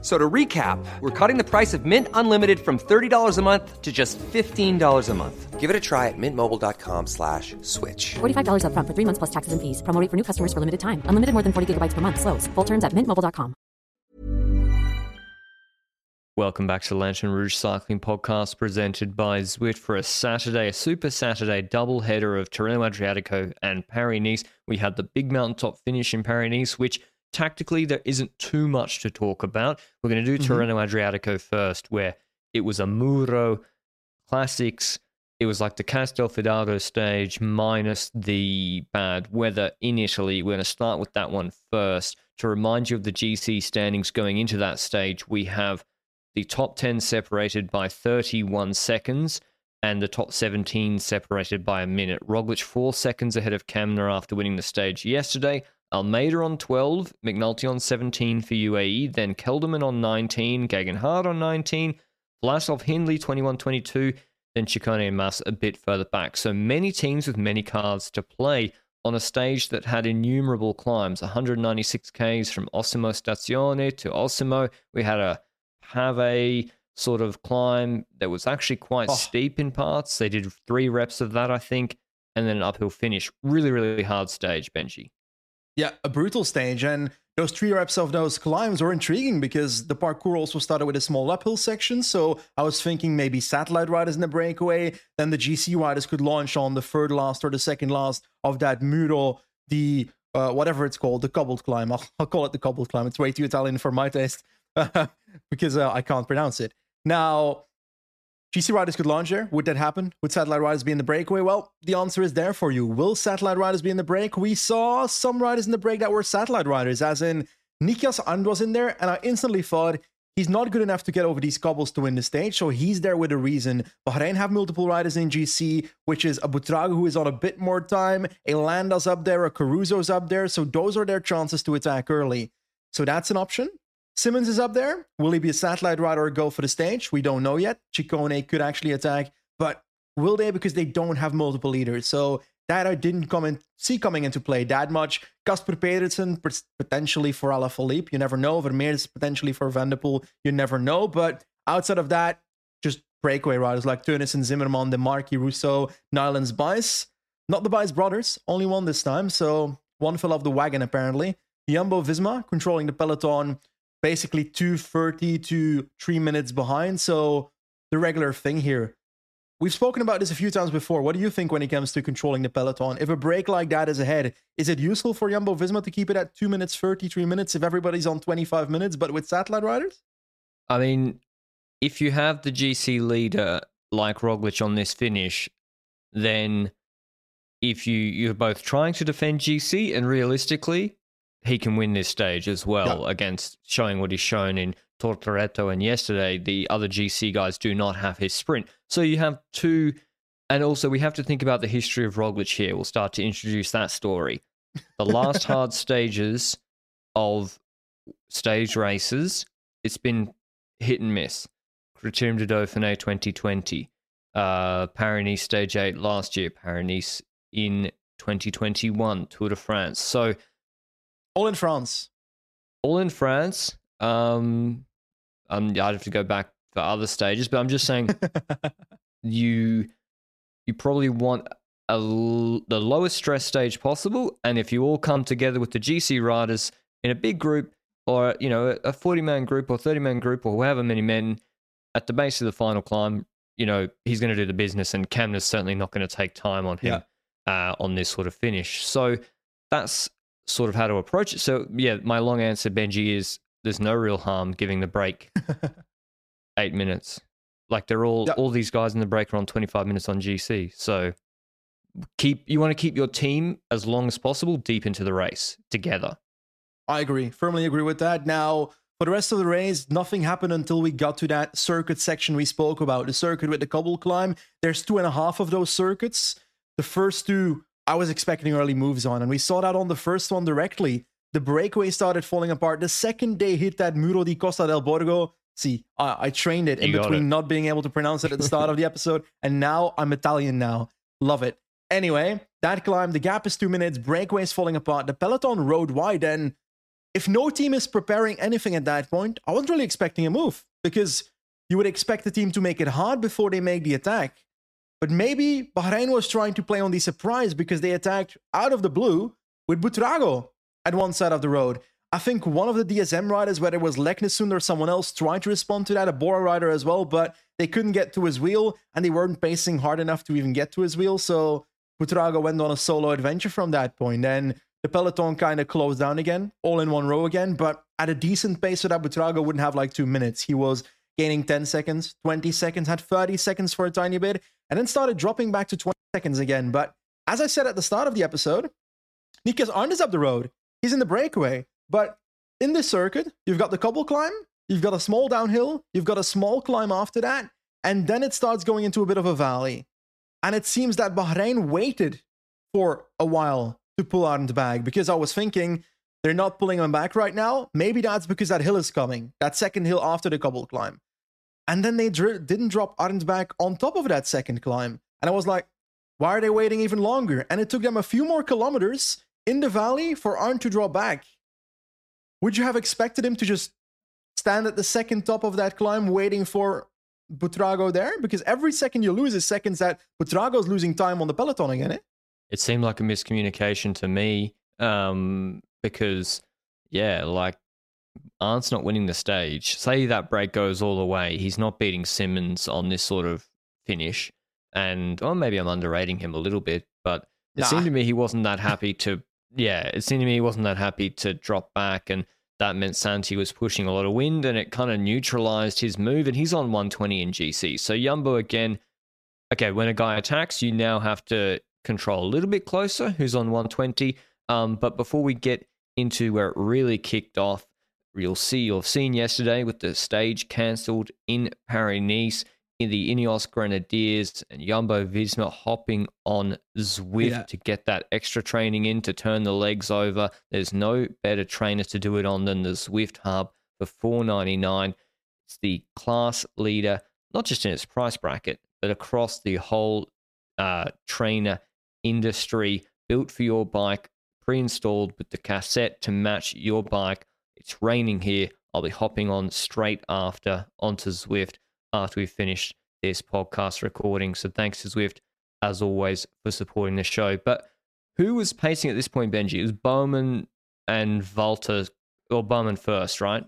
F- So to recap, we're cutting the price of Mint Unlimited from $30 a month to just $15 a month. Give it a try at mintmobile.com slash switch. $45 upfront for three months plus taxes and fees. Promo rate for new customers for limited time. Unlimited more than 40 gigabytes per month. Slows. Full terms at mintmobile.com. Welcome back to the Lanterne Rouge Cycling Podcast presented by Zwift for a Saturday, a Super Saturday double header of Tirreno Adriatico and Paris Nice. We had the big mountaintop finish in Paris Nice, which tactically there isn't too much to talk about. We're going to do mm-hmm. Tirreno Adriatico first, where it was a Muro classics. It was like the Castelfidardo stage minus the bad weather in Italy. We're going to start with that one first. To remind you of the GC standings going into that stage, we have the top 10 separated by 31 seconds and the top 17 separated by a minute. Roglic four seconds ahead of Kämna after winning the stage yesterday. Almeida on 12, McNulty on 17 for UAE, then Kelderman on 19, Geoghegan Hart on 19, Vlasov Hindley 21 22, then Ciccone and Mas a bit further back. So many teams with many cards to play on a stage that had innumerable climbs 196 Ks from Osimo Stazione to Osimo. We had a Pave sort of climb that was actually quite Oh. steep in parts. They did three reps of that, I think, and then an uphill finish. Really, really hard stage, Benji. Yeah, a brutal stage. And those three reps of those climbs were intriguing because the parkour also started with a small uphill section. So I was thinking maybe satellite riders in the breakaway. Then the GC riders could launch on the third last or the second last of that muro, the uh, whatever it's called, the cobbled climb. I'll, I'll call it the cobbled climb. It's way too Italian for my taste because uh, I can't pronounce it. Now, GC riders could launch there. Would that happen? Would satellite riders be in the breakaway? Well, the answer is there for you. Will satellite riders be in the break? We saw some riders in the break that were satellite riders, as in Nikias Arndt was in there, and I instantly thought he's not good enough to get over these cobbles to win the stage, so he's there with a reason. Bahrain have multiple riders in GC, which is a Buitrago who is on a bit more time, a Landa's up there, a Caruso's up there, so those are their chances to attack early. So that's an option. Simmons is up there. Will he be a satellite rider or go for the stage? We don't know yet. Ciccone could actually attack, but will they? Because they don't have multiple leaders. So that I didn't come in, see coming into play that much. Casper Pedersen potentially for Alaphilippe. You never know. Vermeersch potentially for Van der Poel. You never know. But outside of that, just breakaway riders like Teunissen, Zimmerman, Demarchi, Rousseau, Nylans, Bais. Not the Bais brothers, only one this time. So one fell off the wagon apparently. Jumbo Visma controlling the peloton basically 230 to 3 minutes behind. So the regular thing here. We've spoken about this a few times before. What do you think when it comes to controlling the peloton? If a break like that is ahead is it useful for Jumbo Visma to keep it at 2 minutes 33 minutes if everybody's on 25 minutes but with satellite riders? I mean, if you have the GC leader like Roglic on this finish, then if you you're both trying to defend GC and realistically, he can win this stage as well against showing what he's shown in Tortoreto and yesterday. The other GC guys do not have his sprint, so you have two. And also, we have to think about the history of Roglic here. We'll start to introduce that story. The last hard stages of stage races, it's been hit and miss. Criterium de Dauphiné 2020, uh, Paris Stage 8 last year, Paris in 2021, Tour de France. So, all in France all in France. Um, um, I'd have to go back for other stages, but I'm just saying you you probably want a l- the lowest stress stage possible, and if you all come together with the GC riders in a big group, or you know a 40 man group or 30 man group or however many men at the base of the final climb, you know he's going to do the business, and Kämna's certainly not going to take time on him uh, on this sort of finish. So that's sort of how to approach it. So yeah, my long answer, Benji, is there's no real harm giving the break eight minutes. Like they're all Yeah. all these guys in the break are on 25 minutes on GC. So keep you want to keep your team as long as possible deep into the race together. I agree. Firmly agree with that. Now, for the rest of the race, nothing happened until we got to that circuit section we spoke about. The circuit with the cobble climb. There's two and a half of those circuits. The first two, I was expecting early moves on, and we saw that on the first one directly. the breakaway started falling apart. The second day hit that Muro di Costa del Borgo, see, I, I trained it in You between it. not being able to pronounce it at the start of the episode, and now I'm Italian now. Love it. Anyway, that climb, the gap is two minutes, breakaway is falling apart, the peloton rode wide, and if no team is preparing anything at that point, I wasn't really expecting a move because you would expect the team to make it hard before they make the attack. But maybe Bahrain was trying to play on the surprise because they attacked out of the blue with Buitrago at one side of the road. I think one of the DSM riders, whether it was Leknesund or someone else, tried to respond to that, a Bora rider as well, but they couldn't get to his wheel and they weren't pacing hard enough to even get to his wheel. So Buitrago went on a solo adventure from that point. And the peloton kind of closed down again, all in one row again, but at a decent pace so that Buitrago wouldn't have like two minutes. He was gaining 10 seconds, 20 seconds, had 30 seconds for a tiny bit, and then started dropping back to 20 seconds again. But as I said at the start of the episode, Nikias Arndt is up the road. He's in the breakaway. But in this circuit, you've got the cobble climb, you've got a small downhill, you've got a small climb after that, and then it starts going into a bit of a valley. And it seems that Bahrain waited for a while to pull Arndt back because I was thinking they're not pulling him back right now. Maybe that's because that hill is coming, that second hill after the cobble climb. And then they dr- didn't drop Arndt back on top of that second climb. And I was like, why are they waiting even longer? And it took them a few more kilometers in the valley for Arndt to draw back. Would you have expected him to just stand at the second top of that climb waiting for Buitrago there? Because every second you lose is seconds that Buitrago's losing time on the peloton again, eh? It seemed like a miscommunication to me um, because, yeah, like Arndt's not winning the stage. Say that break goes all the way, he's not beating Simmons on this sort of finish. And, or maybe I'm underrating him a little bit, but it Nah. seemed to me he wasn't that happy to, yeah, it seemed to me he wasn't that happy to drop back. And that meant Santi was pushing a lot of wind and it kind of neutralized his move. And he's on 120 in GC. So Yumbo again, okay, when a guy attacks, you now have to control a little bit closer who's on 120. Um, but before we get into where it really kicked off, you'll see, you'll have seen yesterday with the stage cancelled in Paris Nice, in the Ineos Grenadiers and Jumbo Visma hopping on Zwift Yeah. to get that extra training in to turn the legs over. There's no better trainer to do it on than the Zwift Hub for 499. It's the class leader, not just in its price bracket, but across the whole uh, trainer industry, built for your bike, pre installed with the cassette to match your bike. It's raining here. I'll be hopping on straight after onto Zwift after we've finished this podcast recording. So thanks to Zwift, as always, for supporting the show. But who was pacing at this point, Benji? It was Bouwman and Valter, or Bouwman first, right?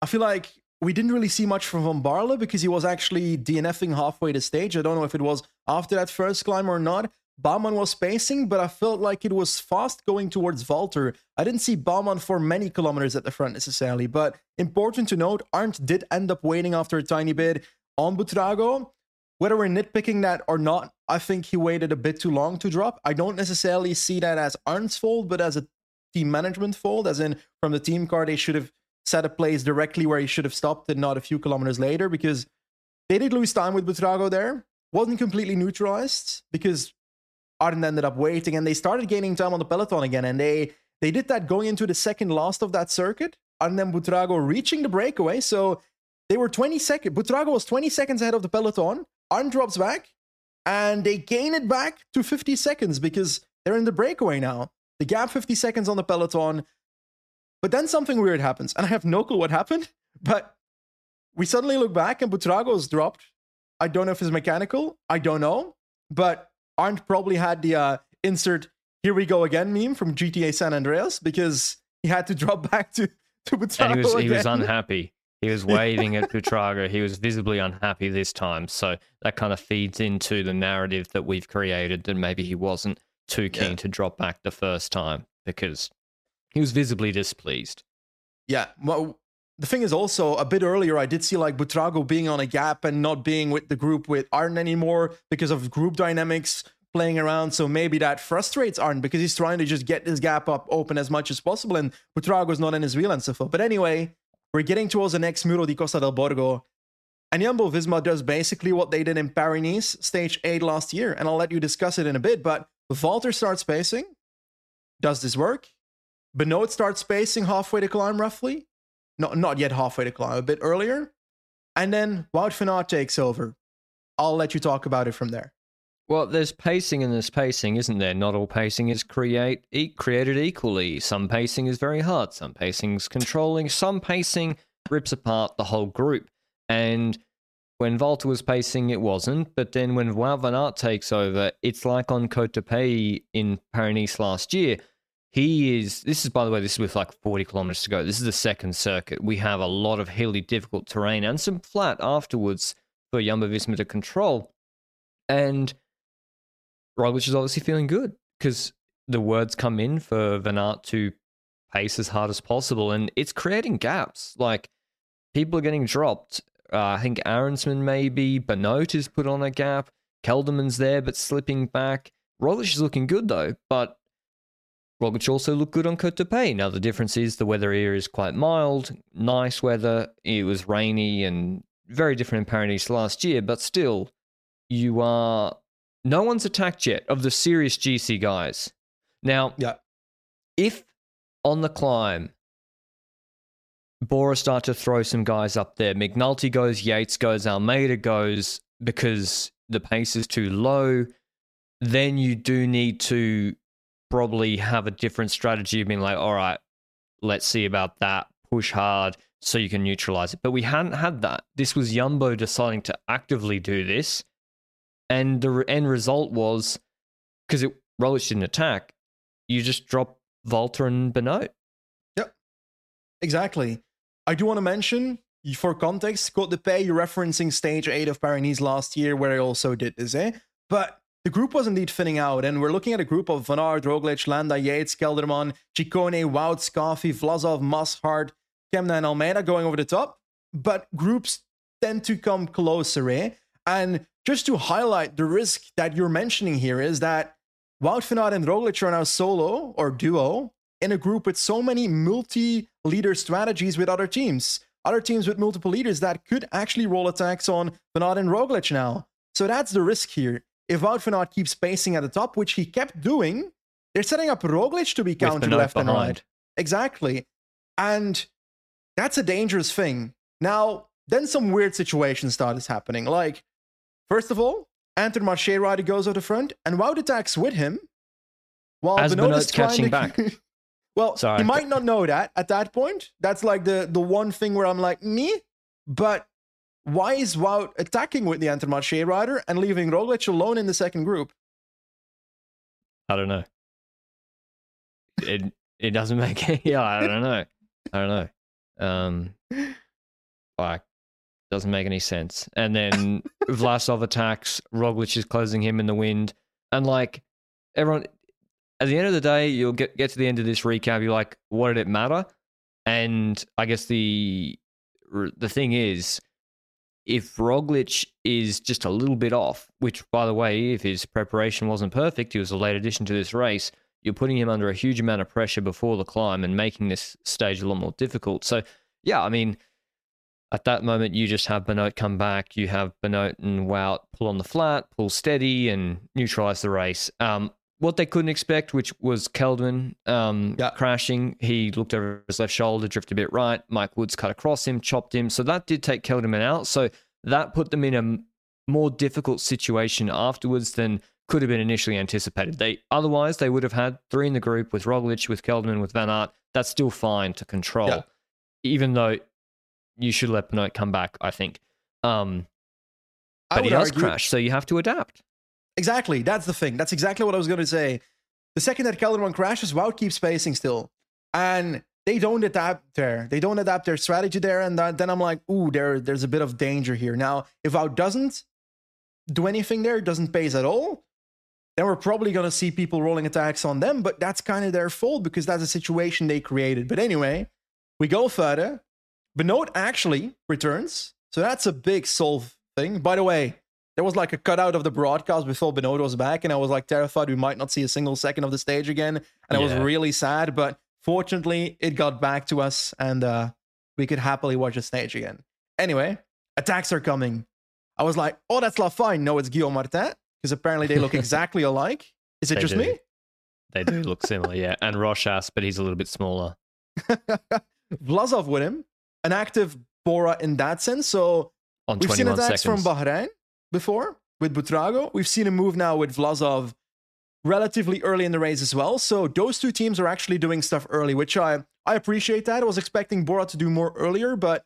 I feel like we didn't really see much from Van Baarle because he was actually DNFing halfway the stage. I don't know if it was after that first climb or not. Bouwman was pacing, but I felt like it was fast going towards Valter. I didn't see Bouwman for many kilometers at the front necessarily, but important to note, Arndt did end up waiting after a tiny bit on Buitrago. Whether we're nitpicking that or not, I think he waited a bit too long to drop. I don't necessarily see that as Arndt's fault, but as a team management fault, as in from the team car, they should have set a place directly where he should have stopped and not a few kilometers later because they did lose time with Buitrago there. Wasn't completely neutralized because Arndt ended up waiting and they started gaining time on the peloton again. And they they did that going into the second last of that circuit. And then Buitrago reaching the breakaway. So they were 20 seconds. Buitrago was 20 seconds ahead of the peloton. Arndt drops back and they gain it back to 50 seconds because they're in the breakaway now. The gap 50 seconds on the peloton. But then something weird happens, and I have no clue what happened. But we suddenly look back, and Buitrago's dropped. I don't know if it's mechanical. I don't know. But Arndt probably had the uh, insert "Here we go again" meme from GTA San Andreas because he had to drop back to to Buitrago and he was he was unhappy. He was waving at Buitrago. He was visibly unhappy this time. So that kind of feeds into the narrative that we've created that maybe he wasn't too keen Yeah. to drop back the first time because he was visibly displeased. Yeah. Well, the thing is also a bit earlier, I did see like Buitrago being on a gap and not being with the group with Arndt anymore because of group dynamics playing around. So maybe that frustrates Arndt because he's trying to just get this gap up open as much as possible. And Buitrago's not in his wheel and so forth. But anyway, we're getting towards the next Muro di Costa del Borgo. And Jumbo Visma does basically what they did in Paris stage 8 last year. And I'll let you discuss it in a bit. But Valter starts pacing. Does this work? Benoot starts spacing halfway to climb, roughly. Not not yet halfway to climb, a bit earlier. And then Wout van Aert takes over. I'll let you talk about it from there. Well, there's pacing and there's pacing, isn't there? Not all pacing is create e- created equally. Some pacing is very hard. Some pacing's controlling. Some pacing rips apart the whole group. And when Valter was pacing, it wasn't. But then when Wout van Aert takes over, it's like on Côte d'Opay in Paris last year. He is. This is, by the way, this is with like 40 kilometers to go. This is the second circuit. We have a lot of hilly, difficult terrain and some flat afterwards for Jumbo Visma to control. And Roglic is obviously feeling good because the words come in for Van Aert to pace as hard as possible, and it's creating gaps. Like people are getting dropped. Uh, I think Arensman maybe Benoot is put on a gap. Kelderman's there but slipping back. Roglic is looking good though, but Roglic also looked good on Côte de d'Opay. Now the difference is the weather here is quite mild, nice weather. It was rainy and very different in Paris last year, but still, you are no one's attacked yet of the serious GC guys. Now, Yeah. if on the climb, Bora start to throw some guys up there, McNulty goes, Yates goes, Almeida goes because the pace is too low, then you do need to probably have a different strategy of being like, all right, let's see about that, push hard so you can neutralize it. But we hadn't had that. This was Yumbo deciding to actively do this. And the re- end result was because it Roglic didn't attack, you just drop Valter and Benoot. Yep. Exactly. I do want to mention, for context, Côte d'Opay, you're referencing stage 8 of Paris last year, where I also did this, eh? But the group was indeed thinning out, and we're looking at a group of Van Aert, Roglic, Landa, Yates, Kelderman, Ciccone, Wout, Scarfi, Vlasov, Mosshart, Kämna, and Almeida going over the top. But groups tend to come closer, eh? And just to highlight the risk that you're mentioning here is that Wout van and Roglic are now solo or duo in a group with so many multi-leader strategies with other teams. Other teams with multiple leaders that could actually roll attacks on Van and Roglic now. So that's the risk here. If Wout van Aert keeps pacing at the top, which he kept doing, they're setting up Roglic to be countered Benoot left and right. Exactly. And that's a dangerous thing. Now, then some weird situations started happening. Like, first of all, Intermarché rider goes out the front, and Wout attacks with him. While As Benoot's is catching to- back. well, Sorry. he might not know that at that point. That's like the the one thing where I'm like, me. But why is Wout attacking with the Intermarché rider and leaving Roglic alone in the second group? I don't know. It it doesn't make it. Yeah, I don't know. I don't know. Um, like doesn't make any sense. And then Vlasov attacks. Roglic is closing him in the wind, and like everyone. At the end of the day, you'll get get to the end of this recap. You're like, what did it matter? And I guess the the thing is, if Roglic is just a little bit off, which, by the way, if his preparation wasn't perfect, he was a late addition to this race, you're putting him under a huge amount of pressure before the climb and making this stage a lot more difficult. So, yeah, I mean, at that moment, you just have Benoot come back. You have Benoot and Wout pull on the flat, pull steady, and neutralize the race. Um, what they couldn't expect, which was Kelderman um, Yeah. crashing. He looked over his left shoulder, drifted a bit right. Mike Woods cut across him, chopped him. So that did take Kelderman out. So that put them in a more difficult situation afterwards than could have been initially anticipated. They otherwise they would have had three in the group with Roglic, with Kelderman, with Van Aert. That's still fine to control, Yeah. even though you should let Benoot come back. I think, um, I but he does argue- crash, so you have to adapt. Exactly. That's the thing. That's exactly what I was going to say. The second that Kelderman crashes, Wout keeps pacing still. And they don't adapt there. They don't adapt their strategy there. And then I'm like, ooh, there, there's a bit of danger here. Now, if Wout doesn't do anything there, doesn't pace at all, then we're probably going to see people rolling attacks on them. But that's kind of their fault because that's a situation they created. But anyway, we go further. Benoot actually returns. So that's a big solve thing. By the way, there was like a cutout of the broadcast before Benoot was back, and I was like terrified we might not see a single second of the stage again. And I was really sad, but fortunately, it got back to us, and uh, we could happily watch the stage again. Anyway, attacks are coming. I was like, oh, that's La Fine. No, it's Guillaume Martin, because apparently they look exactly alike. Is it They just do. me? They do look similar, yeah. And Rochas, but he's a little bit smaller. Vlasov with him, an active Bora in that sense. So On we've seen 21 attacks seconds. from Bahrain before with Buitrago. We've seen a move now with Vlasov relatively early in the race as well. So those two teams are actually doing stuff early, which I I appreciate that. I was expecting Bora to do more earlier, but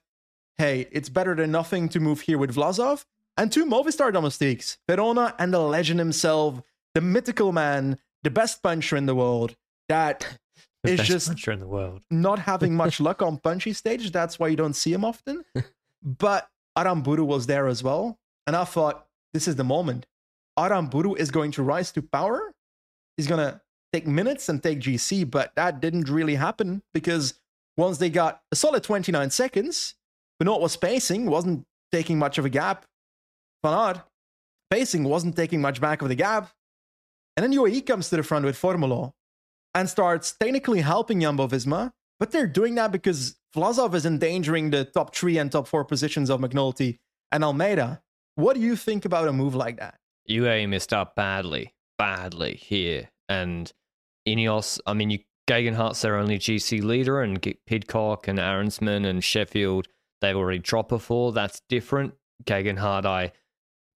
hey, it's better than nothing to move here with Vlasov. And two Movistar domestiques, Verona and the legend himself, the mythical man, the best puncher in the world. That The is just puncher in the world. not having much luck on punchy stage. That's why you don't see him often. but Aramburu was there as well. And I thought, this is the moment. Aramburu is going to rise to power. He's going to take minutes and take GC, but that didn't really happen because once they got a solid 29 seconds, Benoot was pacing, wasn't taking much of a gap. Aert, pacing, wasn't taking much back of the gap. And then UAE comes to the front with Formolo and starts technically helping Jumbo Visma, but they're doing that because Vlasov is endangering the top three and top four positions of McNulty and Almeida. What do you think about a move like that? UAE missed up badly, badly here. And Ineos, I mean, you Geoghegan Hart's their only GC leader, and Pidcock and Arensman and Sheffield, they've already dropped before. That's different. Geoghegan Hart, I.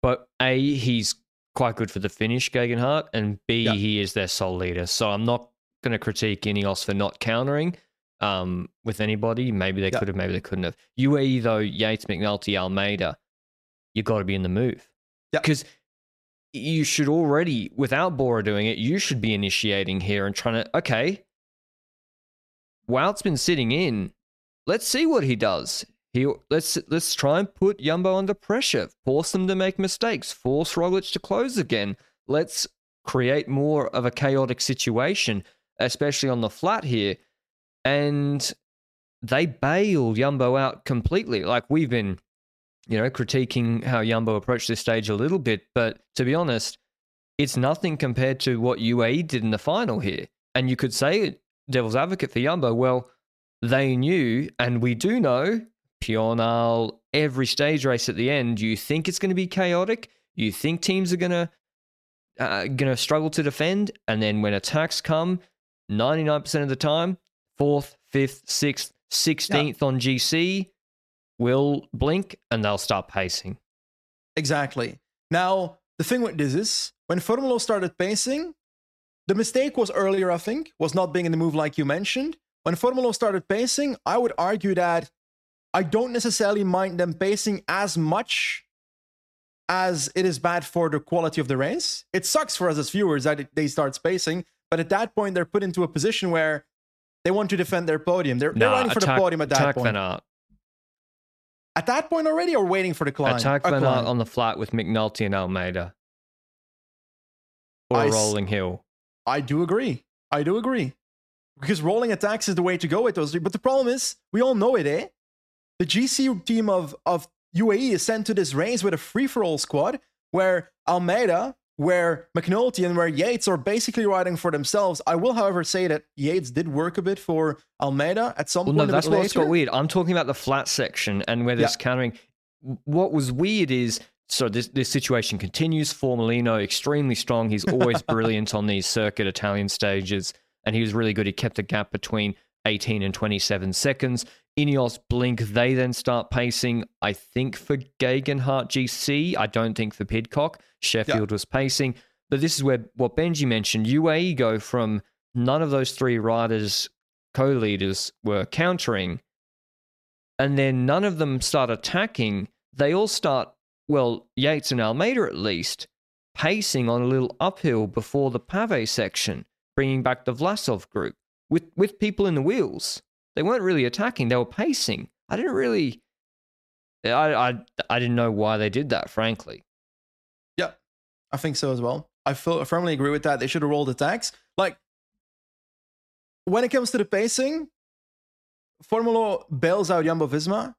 But A, he's quite good for the finish, Geoghegan Hart, and B, Yeah. he is their sole leader. So I'm not going to critique Ineos for not countering um, with anybody. Maybe they Yeah. could have, maybe they couldn't have. UAE, though, Yates, McNulty, Almeida, you got to be in the move. Because you should already, without Bora doing it, you should be initiating here and trying to, okay, Wout's been sitting in. Let's see what he does. He let's let's try and put Yumbo under pressure, force them to make mistakes, force Roglic to close again. Let's create more of a chaotic situation, especially on the flat here. And they bailed Yumbo out completely. Like we've been, you know, critiquing how Yumbo approached this stage a little bit, but to be honest, it's nothing compared to what UAE did in the final here. And you could say, devil's advocate for Yumbo, well, they knew, and we do know, Pional, every stage race at the end, you think it's going to be chaotic. You think teams are going to uh, going to struggle to defend, and then when attacks come, ninety nine percent of the time, fourth, fifth, sixth, sixteenth on GC will blink and they'll start pacing. Exactly. Now, the thing with this is when Formolo started pacing, the mistake was earlier, I think, was not being in the move like you mentioned. When Formolo started pacing, I would argue that I don't necessarily mind them pacing as much as it is bad for the quality of the race. It sucks for us as viewers that they start spacing, but at that point, they're put into a position where they want to defend their podium. They're, they're running for attack- the podium at that attack point. Van Aert. At that point already, or waiting for the climb? Attack Van climb. On the flat with McNulty and Almeida. Or I a s- rolling hill. I do agree. I do agree. Because rolling attacks is the way to go with those. But the problem is, we all know it, eh? The GC team of, of UAE is sent to this race with a free for all squad where Almeida, where McNulty, and where Yates are basically riding for themselves. I will, however, say that Yates did work a bit for Almeida at some Well, point. no, that's bit what's got weird. I'm talking about the flat section and where there's Yeah. countering. What was weird is so this this situation continues. Formalino extremely strong. He's always brilliant on these circuit Italian stages, and he was really good. He kept the gap between 18 and 27 seconds. Ineos blink. They then start pacing. I think for Geoghegan Hart GC. I don't think for Pidcock. Sheffield was pacing. But this is where what Benji mentioned. UAE go from none of those three riders co-leaders were countering and then none of them start attacking they all start well yates and almeida at least pacing on a little uphill before the pave section bringing back the vlasov group with with people in the wheels they weren't really attacking they were pacing i didn't really i i, I didn't know why they did that frankly Yeah, I think so as well. I firmly agree with that. They should have rolled attacks. Like when it comes to the pacing, Formolo bails out Jumbo Visma,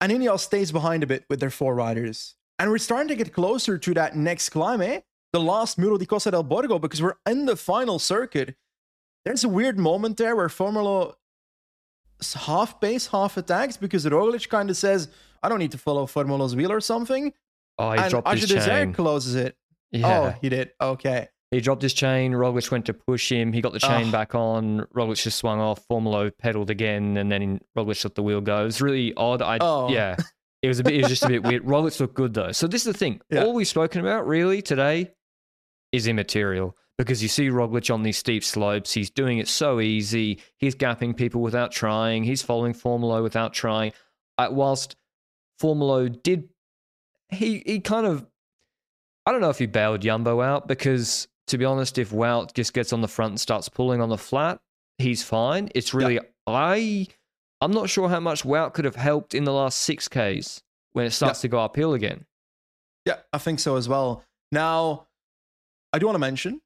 and Ineos stays behind a bit with their four riders. And we're starting to get closer to that next climb, eh? The last Muro di Costa del Borgo, because we're in the final circuit. There's a weird moment there where Formolo half pace, half attacks, because Roglic kind of says, I don't need to follow Formolo's wheel or something oh he and dropped his Ajay Desert chain closes it. yeah Oh, he did. Okay. He dropped his chain. Roglic went to push him. He got the chain Oh. back on. Roglic just swung off. Formolo pedaled again, and then Roglic let the wheel go. It was really odd. I Oh. yeah, it was a bit. It was just a bit weird. Roglic looked good though. So this is the thing. Yeah. All we've spoken about really today is immaterial because you see Roglic on these steep slopes. He's doing it so easy. He's gapping people without trying. He's following Formolo without trying. Uh, whilst Formolo did, he he kind of, I don't know if he bailed Yumbo out because to be honest, if Wout just gets on the front and starts pulling on the flat, he's fine. It's really I, I'm not sure how much Wout could have helped in the last six Ks when it starts to go uphill again. Yeah, I think so as well. Now, I do want to mention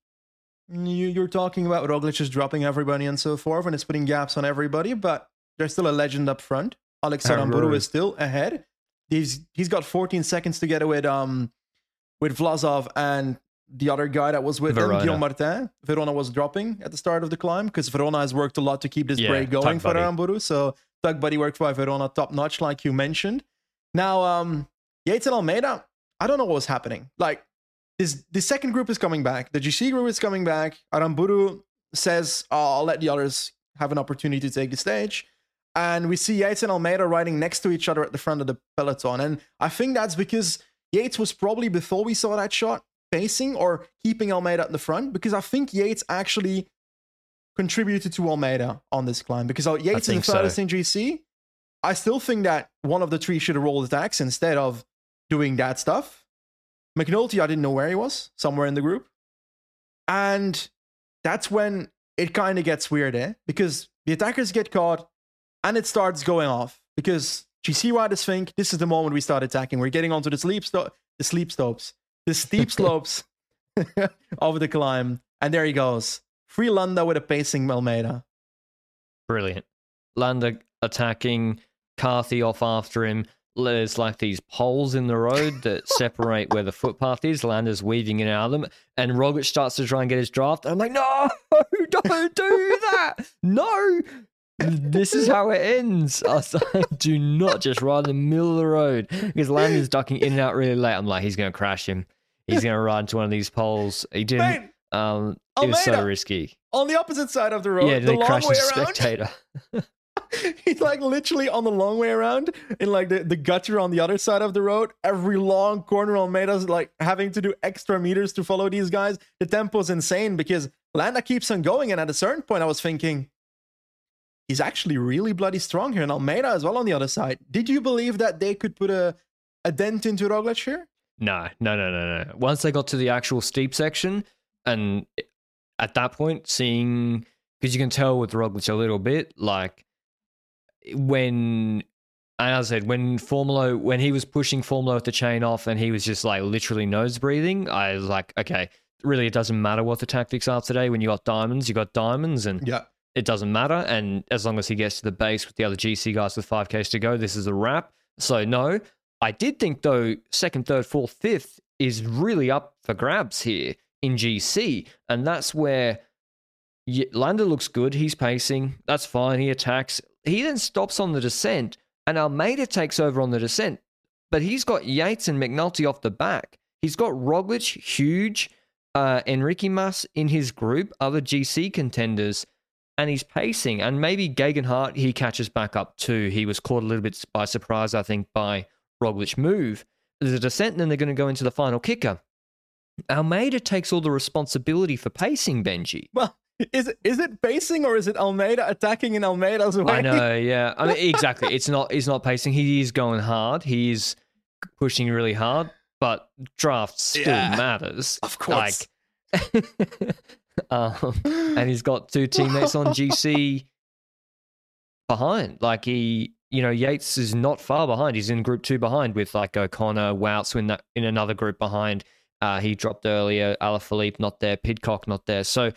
you, you're talking about Roglic just dropping everybody and so forth, and it's putting gaps on everybody, but there's still a legend up front. Alex Aramburu is still ahead. He's he's got 14 seconds together with um with Vlasov and the other guy that was with Verona. him, Guillaume Martin. Verona was dropping at the start of the climb because Verona has worked a lot to keep this Yeah, break going for Buddy. Aramburu. So Tug Buddy worked by Verona top notch, like you mentioned. Now, um, Yates and Almeida, I don't know what was happening. Like this, the second group is coming back. The GC group is coming back. Aramburu says, oh, "I'll let the others have an opportunity to take the stage." And we see Yates and Almeida riding next to each other at the front of the peloton. And I think that's because Yates was probably before we saw that shot pacing or keeping Almeida at the front because I think Yates actually contributed to Almeida on this climb because Yates is think the so. in GC. I still think that one of the three should have rolled attacks instead of doing that stuff. McNulty, I didn't know where he was, somewhere in the group. And that's when it kind of gets weird, eh? Because the attackers get caught and it starts going off. Because GC riders think this is the moment we start attacking. We're getting onto the sleep sto- the sleep slopes, the steep slopes of the climb. And there he goes. Free Landa with a pacing Almeida. Brilliant. Landa attacking, Carthy off after him. There's like these poles in the road that separate where the footpath is. Lander's weaving in and out of them. And Roglic starts to try and get his draft. I'm like, no, don't do that. No. This is how it ends. I was like, do not just ride in the middle of the road because Lander's ducking in and out really late. I'm like, he's going to crash him. He's going to ride into one of these poles. He didn't. Mate, Um, it was so risky. on the opposite side of the road, yeah, the long way around. spectator. He's like literally on the long way around in like the, the gutter on the other side of the road. Every long corner on Almeida's like having to do extra meters to follow these guys. The tempo's insane because Landa keeps on going. And at a certain point, I was thinking, he's actually really bloody strong here. And Almeida as well on the other side. Did you believe that they could put a, a dent into Roglic here? No, no, no, no, no. Once they got to the actual steep section, and at that point, seeing because you can tell with Roglic a little bit, like when, as I said, when Formolo when he was pushing Formolo with the chain off, and he was just like literally nose breathing. I was like, okay, really, it doesn't matter what the tactics are today. When you got diamonds, you got diamonds, and Yeah. it doesn't matter. And as long as he gets to the base with the other GC guys with 5Ks to go, this is a wrap. So, no, I did think, though, second, third, fourth, fifth is really up for grabs here in GC. And that's where Landa looks good. He's pacing. That's fine. He attacks. He then stops on the descent, and Almeida takes over on the descent. But he's got Yates and McNulty off the back. He's got Roglic, huge, uh, Enrique Mas in his group, other GC contenders and he's pacing. And maybe Geoghegan Hart, he catches back up too. He was caught a little bit by surprise, I think, by Roglic move. There's a descent, and then they're going to go into the final kicker. Almeida takes all the responsibility for pacing, Benji. Well, is it is it pacing or is it Almeida attacking in Almeida's way? I know, yeah. I mean, exactly. It's not. He's not pacing. He is going hard. He is pushing really hard. But draft still Yeah. matters. Of course. Like, um, and he's got two teammates on GC behind. Like he, you know, Yates is not far behind. He's in group two behind with like O'Connor, Woutz in that in another group behind. Uh, he dropped earlier. Alaphilippe not there. Pidcock not there. So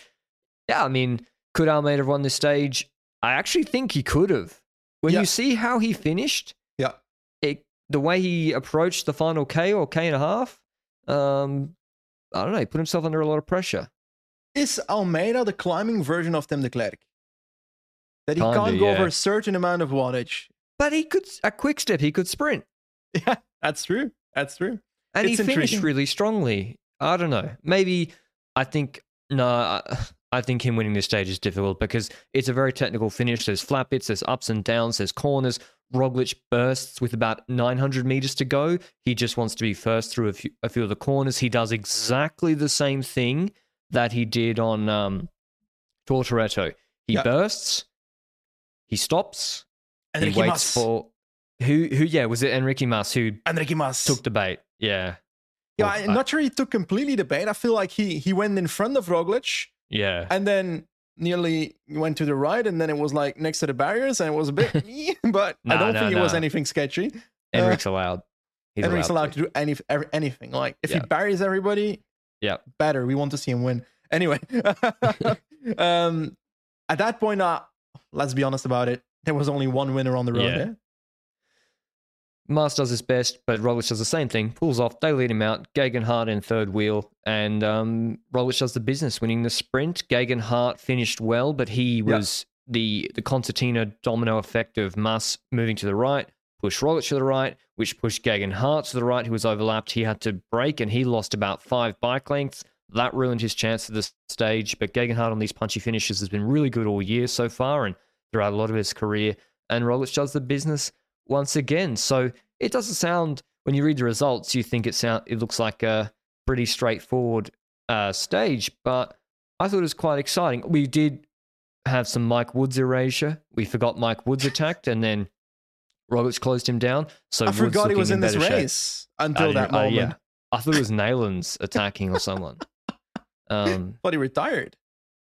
yeah, I mean, could Almeida have won this stage? I actually think he could have. When Yeah. you see how he finished, Yeah. it, the way he approached the final K or K and a half, um, I don't know, he put himself under a lot of pressure. Is Almeida the climbing version of Tim de Klerk? That he Kinda, can't go over a certain amount of wattage. But he could, a quick step, he could sprint. Yeah, that's true. That's true. And It's he finished really strongly. I don't know. Maybe I think no, I, I think him winning this stage is difficult because it's a very technical finish. There's flat bits, there's ups and downs, there's corners. Roglic bursts with about 900 meters to go. He just wants to be first through a few, a few of the corners. He does exactly the same thing that he did on um, Tortoreto. He Yeah. bursts, he stops, and he waits Mas. for who? Who? Yeah, was it Enrique Mas who Enrique Mas. took the bait? Yeah, yeah, I'm not sure he took completely the bait. I feel like he he went in front of Roglic yeah. and then nearly went to the right, and then it was like next to the barriers, and it was a bit, but I don't nah, think it was anything sketchy. Enric's allowed. He's Enrique's allowed allowed to do any every, anything. Like if Yeah. he buries everybody, Yeah. better. We want to see him win. Anyway, um, at that point, uh, let's be honest about it. There was only one winner on the road. Yeah. Mas does his best, but Roglic does the same thing. Pulls off. They lead him out. Geoghegan Hart in third wheel, and um, Roglic does the business, winning the sprint. Geoghegan Hart finished well, but he was the the concertina domino effect of Mas moving to the right, pushed Roglic to the right, which pushed Geoghegan Hart to the right, who was overlapped. He had to brake, and he lost about five bike lengths. That ruined his chance at the stage. But Geoghegan Hart on these punchy finishes has been really good all year so far, and throughout a lot of his career. And Roglic does the business once again. So it doesn't sound when you read the results, you think it sound it looks like a pretty straightforward uh, stage, but I thought it was quite exciting. We did have some Mike Woods erasure. We forgot Mike Woods attacked, and then Roberts closed him down. So I Woods forgot he was in this better shape. race until I that uh, moment. yeah. I thought it was Naylands attacking or someone. Um, But he retired.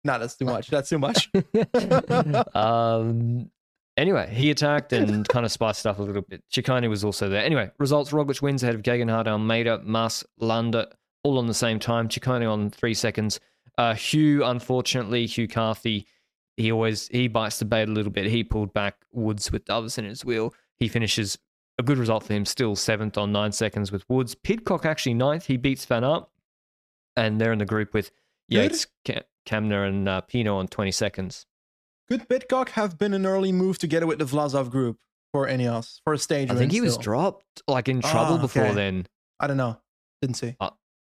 Nah, that's too much. That's too much. um, anyway, he attacked and kind of spiced up a little bit. Ciccone was also there. Anyway, results Roglic wins ahead of Geoghegan Hart, Almeida, Mas, Landa, all on the same time. Ciccone on three seconds. Uh, Hugh, unfortunately, Hugh Carthy, he always he bites the bait a little bit. He pulled back Woods with the others in his wheel. He finishes a good result for him, still seventh on nine seconds with Woods. Pidcock actually ninth. He beats Van Aert, and they're in the group with Yates, Kämna, and uh, Pinot on 20 seconds. Could Pidcock have been an early move together with the Vlasov group for Ineos for a stage? I think he was dropped, like in trouble Ah, before okay. then. I don't know. Didn't see.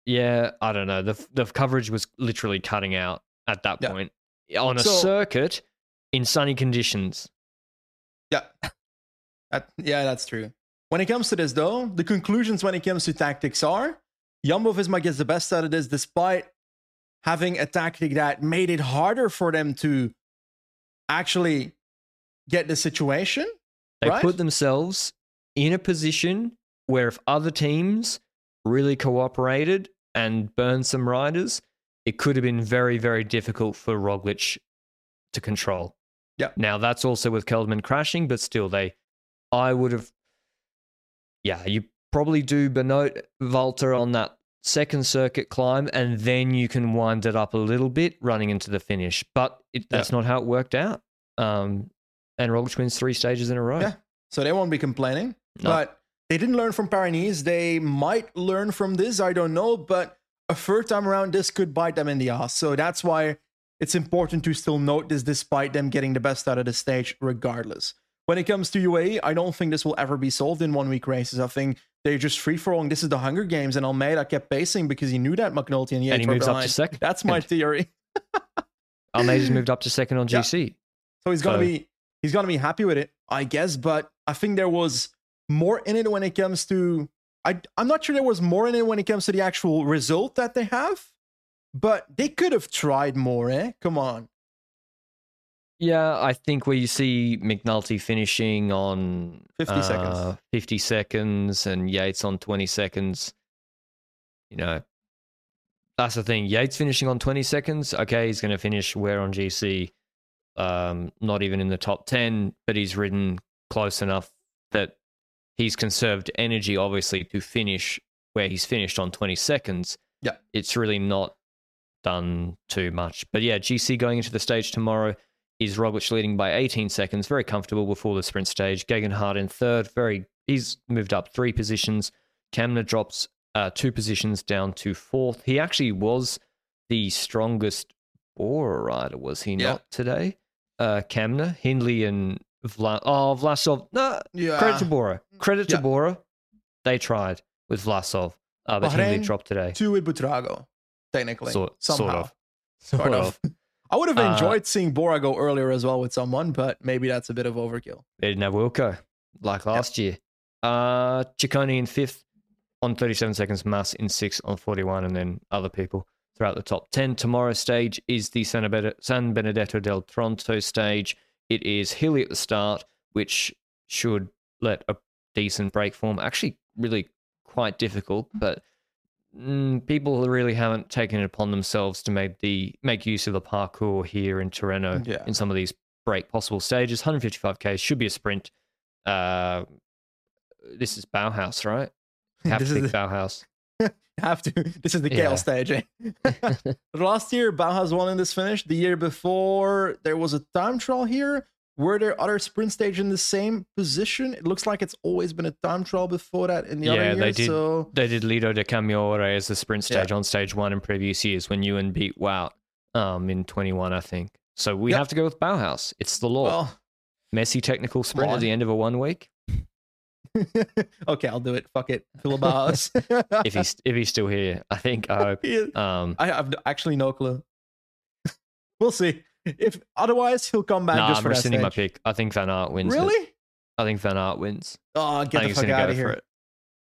Yeah, I don't know. The the coverage was literally cutting out at that Yeah. point on a So- circuit in sunny conditions. Yeah. That- yeah, that's true. When it comes to this, though, the conclusions when it comes to tactics are Jumbo Visma gets the best out of this despite having a tactic that made it harder for them to actually get the situation. They Right? put themselves in a position where if other teams really cooperated and burned some riders, it could have been very, very difficult for Roglic to control. Yeah. Now that's also with Kelderman crashing, but still, they, I would have, yeah, you probably do Benoot Valter on that second circuit climb, and then you can wind it up a little bit running into the finish. But it, that's not how it worked out. Um, and Roglic wins three stages in a row. Yeah. So they won't be complaining. No. But they didn't learn from Paris. They might learn from this. I don't know. But a third time around, this could bite them in the ass. So that's why it's important to still note this despite them getting the best out of the stage, regardless. When it comes to UAE, I don't think this will ever be solved in one week races. I think they're just free for all. This is the Hunger Games, and Almeida kept pacing because he knew that McNulty and And he moves up to second. That's my theory. Almeida's moved up to second on Yeah. GC. So he's gonna So- be he's gonna be happy with it, I guess. But I think there was more in it when it comes to I I'm not sure there was more in it when it comes to the actual result that they have. But they could have tried more, eh? Come on. Yeah, I think where you see McNulty finishing on 50 seconds. uh, 50 seconds and Yates on 20 seconds, you know, that's the thing. Yates finishing on 20 seconds, okay, he's going to finish where on GC, um, not even in the top 10, but he's ridden close enough that he's conserved energy, obviously, to finish where he's finished on 20 seconds. Yeah. It's really not done too much. But yeah, GC going into the stage tomorrow is Roglic leading by 18 seconds, very comfortable before the sprint stage. Geoghegan Hart in third, very he's moved up three positions. Kämna drops uh, two positions down to fourth. He actually was the strongest Bora rider, was he Yeah. not today? Uh, Kämna, Hindley, and Vla- oh Vlasov. No, Yeah. credit to Bora. Credit to Bora. They tried with Vlasov, uh, but Hindley dropped today. Two with Buitrago. technically. Sort, somehow. sort of. Sort Sort of. of. I would have Uh, enjoyed seeing Bora go earlier as well with someone, but maybe that's a bit of overkill. They didn't have Wilco like last year. Uh, Ciccone in fifth on 37 seconds, Mas in sixth on 41, and then other people throughout the top 10. Tomorrow's stage is the San San Benedetto del Tronto stage. It is hilly at the start, which should let a decent break form. Actually, really quite difficult, but mm, people really haven't taken it upon themselves to make the make use of the parcours here in Tirreno Yeah. in some of these break possible stages. 155k should be a sprint. Uh, this is Bauhaus, right? Have This to the- Bauhaus. have to. This is the Yeah. KL stage. Eh? Last year, Bauhaus won in this finish. The year before, there was a time trial here. Were there other sprint stages in the same position? It looks like it's always been a time trial before that in the Yeah, other years. they did. So They did Lido di Camaiore as the sprint Yeah. stage on stage one in previous years when Ewan beat Wout um, in 21, I think. So we Yep. have to go with Bauhaus. It's the law. well, Messy technical sprint at the end of a one week. okay, I'll do it. Fuck it, Phil Bauhaus. If he's if he's still here, I think. I hope. Um, I have actually no clue. we'll see. If otherwise, he'll come back nah, just I'm for rescinding my pick. I think Van Aert wins. it. Really? I think Van Aert wins. Oh, get the fuck out of here. it.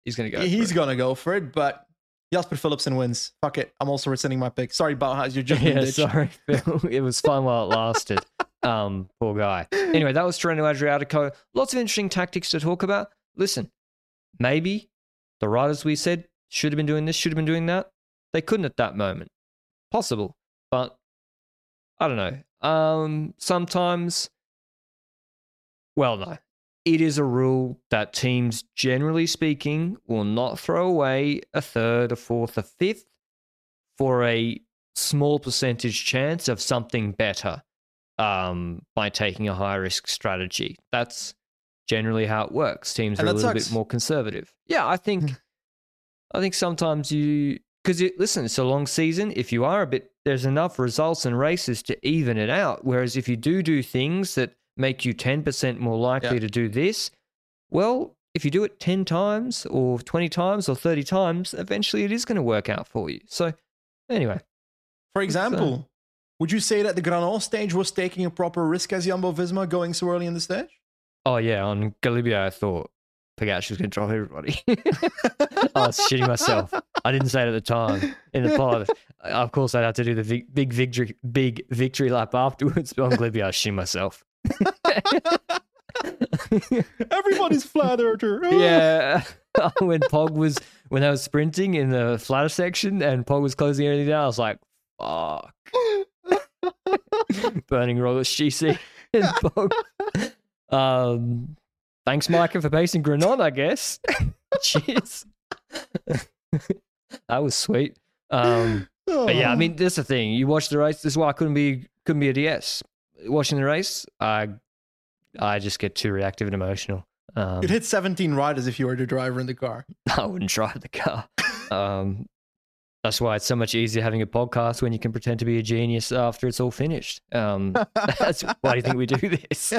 He's gonna go. He's for gonna go for it, but Jasper Philipsen wins. Fuck it. I'm also rescinding my pick. Sorry, Bauhaus, you're it. just yeah, sorry, Phil. It was fun while it lasted. Um, poor guy. Anyway, that was Tirreno Adriatico. Lots of interesting tactics to talk about. Listen, maybe the riders we said should have been doing this, should have been doing that. They couldn't at that moment. Possible, but I don't know. Um, sometimes, well, no. It is a rule that teams, generally speaking, will not throw away a third, a fourth, a fifth for a small percentage chance of something better um, by taking a high risk strategy. That's generally how it works. Teams And are a little sucks. bit more conservative. Yeah, I think I think sometimes you because listen, it's a long season. If you are a bit, there's enough results and races to even it out. Whereas if you do do things that make you ten percent more likely Yeah. to do this, well, if you do it ten times or twenty times or thirty times, eventually it is going to work out for you. So anyway, For uh, example, would you say that the Granon stage was taking a proper risk as Jumbo Visma going so early in the stage? oh yeah, on Galibier, I thought Pogacar was going to drop everybody. I was shitting myself. I didn't say it at the time in the pod. Of course, I'd have to do the big, big victory, big victory lap afterwards. But on Galibier, I shitting myself. Everybody's flat earther. yeah. when Pog was when I was sprinting in the flatter section and Pog was closing everything down, I was like, fuck. Burning Rollers GC and Pog. Um thanks, Majka, for pacing Granon, I guess. Cheers. that was sweet. Um but yeah, I mean that's the thing. You watch the race, this is why I couldn't be couldn't be a DS. Watching the race, I I just get too reactive and emotional. Um, You'd hit 17 riders if you were the driver in the car. I wouldn't drive the car. Um, that's why it's so much easier having a podcast when you can pretend to be a genius after it's all finished. Um, that's why do you think we do this?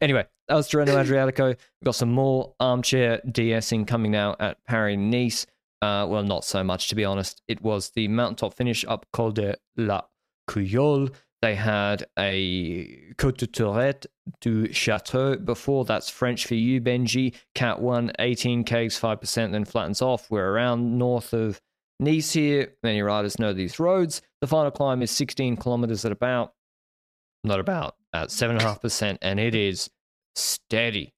anyway, that was Tirreno Adriatico. We've got some more armchair DSing coming now at Paris Nice. Uh, well, not so much, to be honest. It was the mountaintop finish up Col de la Couillole. They had a Côte de Tourette du Château before. That's French for you, Benji. Cat 1, 18 Ks, 5%, then flattens off. We're around north of Nice here. Many riders know these roads. The final climb is 16 kilometers at about, not about, at 7.5%, and it is steady,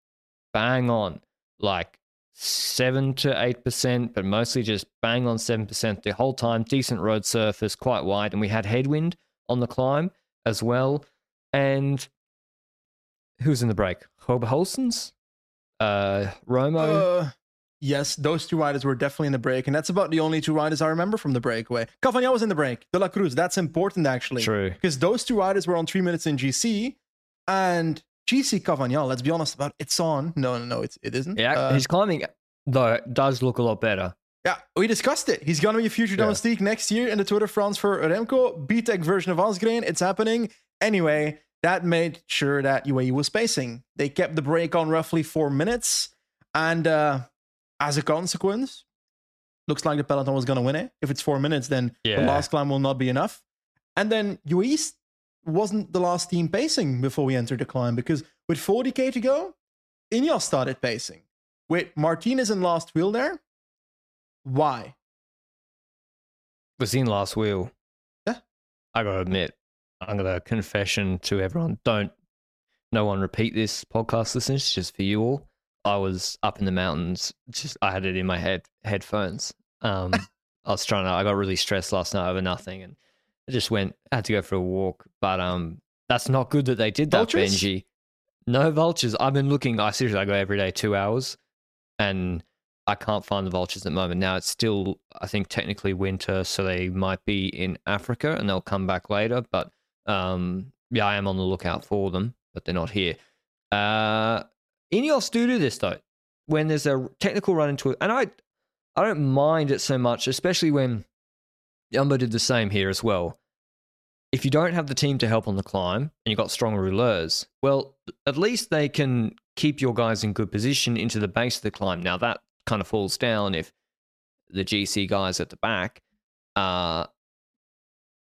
bang on, like 7 to 8%, but mostly just bang on 7% the whole time. Decent road surface, quite wide, and we had headwind on the climb as well. And who's in the break? Kobe Goossens? Uh, Romo? Uh, yes, those two riders were definitely in the break, and that's about the only two riders I remember from the breakaway. Cavagna was in the break. De La Cruz, that's important actually. True. Because those two riders were on three minutes in GC, and GC Cavagna, let's be honest about it's on. No, no, no, it's, it isn't. Yeah, Uh, his climbing, though, does look a lot better. Yeah, we discussed it. He's gonna be a future Yeah. domestique next year in the Tour de France for Remco. BTEC version of Asgreen. It's happening. Anyway, that made sure that UAE was pacing. They kept the break on roughly four minutes. And uh, as a consequence, looks like the peloton was going to win it. If it's four minutes, then the last climb will not be enough. And then UAE wasn't the last team pacing before we entered the climb because with 40k to go, Ineos started pacing. With Martinez in last wheel there, why? was in last wheel. Yeah. I gotta admit, I'm gonna confession to everyone. Don't no one repeat this podcast listeners, it's just for you all. I was up in the mountains, just I had it in my head headphones. Um I was trying to I got really stressed last night over nothing and I just went I had to go for a walk. But um that's not good that they did that, Vultures? Benji. No vultures. I've been looking I seriously I go every day two hours and I can't find the vultures at the moment. Now it's still, I think, technically winter, so they might be in Africa and they'll come back later. But um, yeah, I am on the lookout for them, but they're not here. Uh, Ineos do do this though, when there's a technical run into it, and I, I don't mind it so much, especially when Jumbo did the same here as well. If you don't have the team to help on the climb and you've got strong rouleurs, well, at least they can keep your guys in good position into the base of the climb. Now that kind of falls down if the GC guys at the back, uh,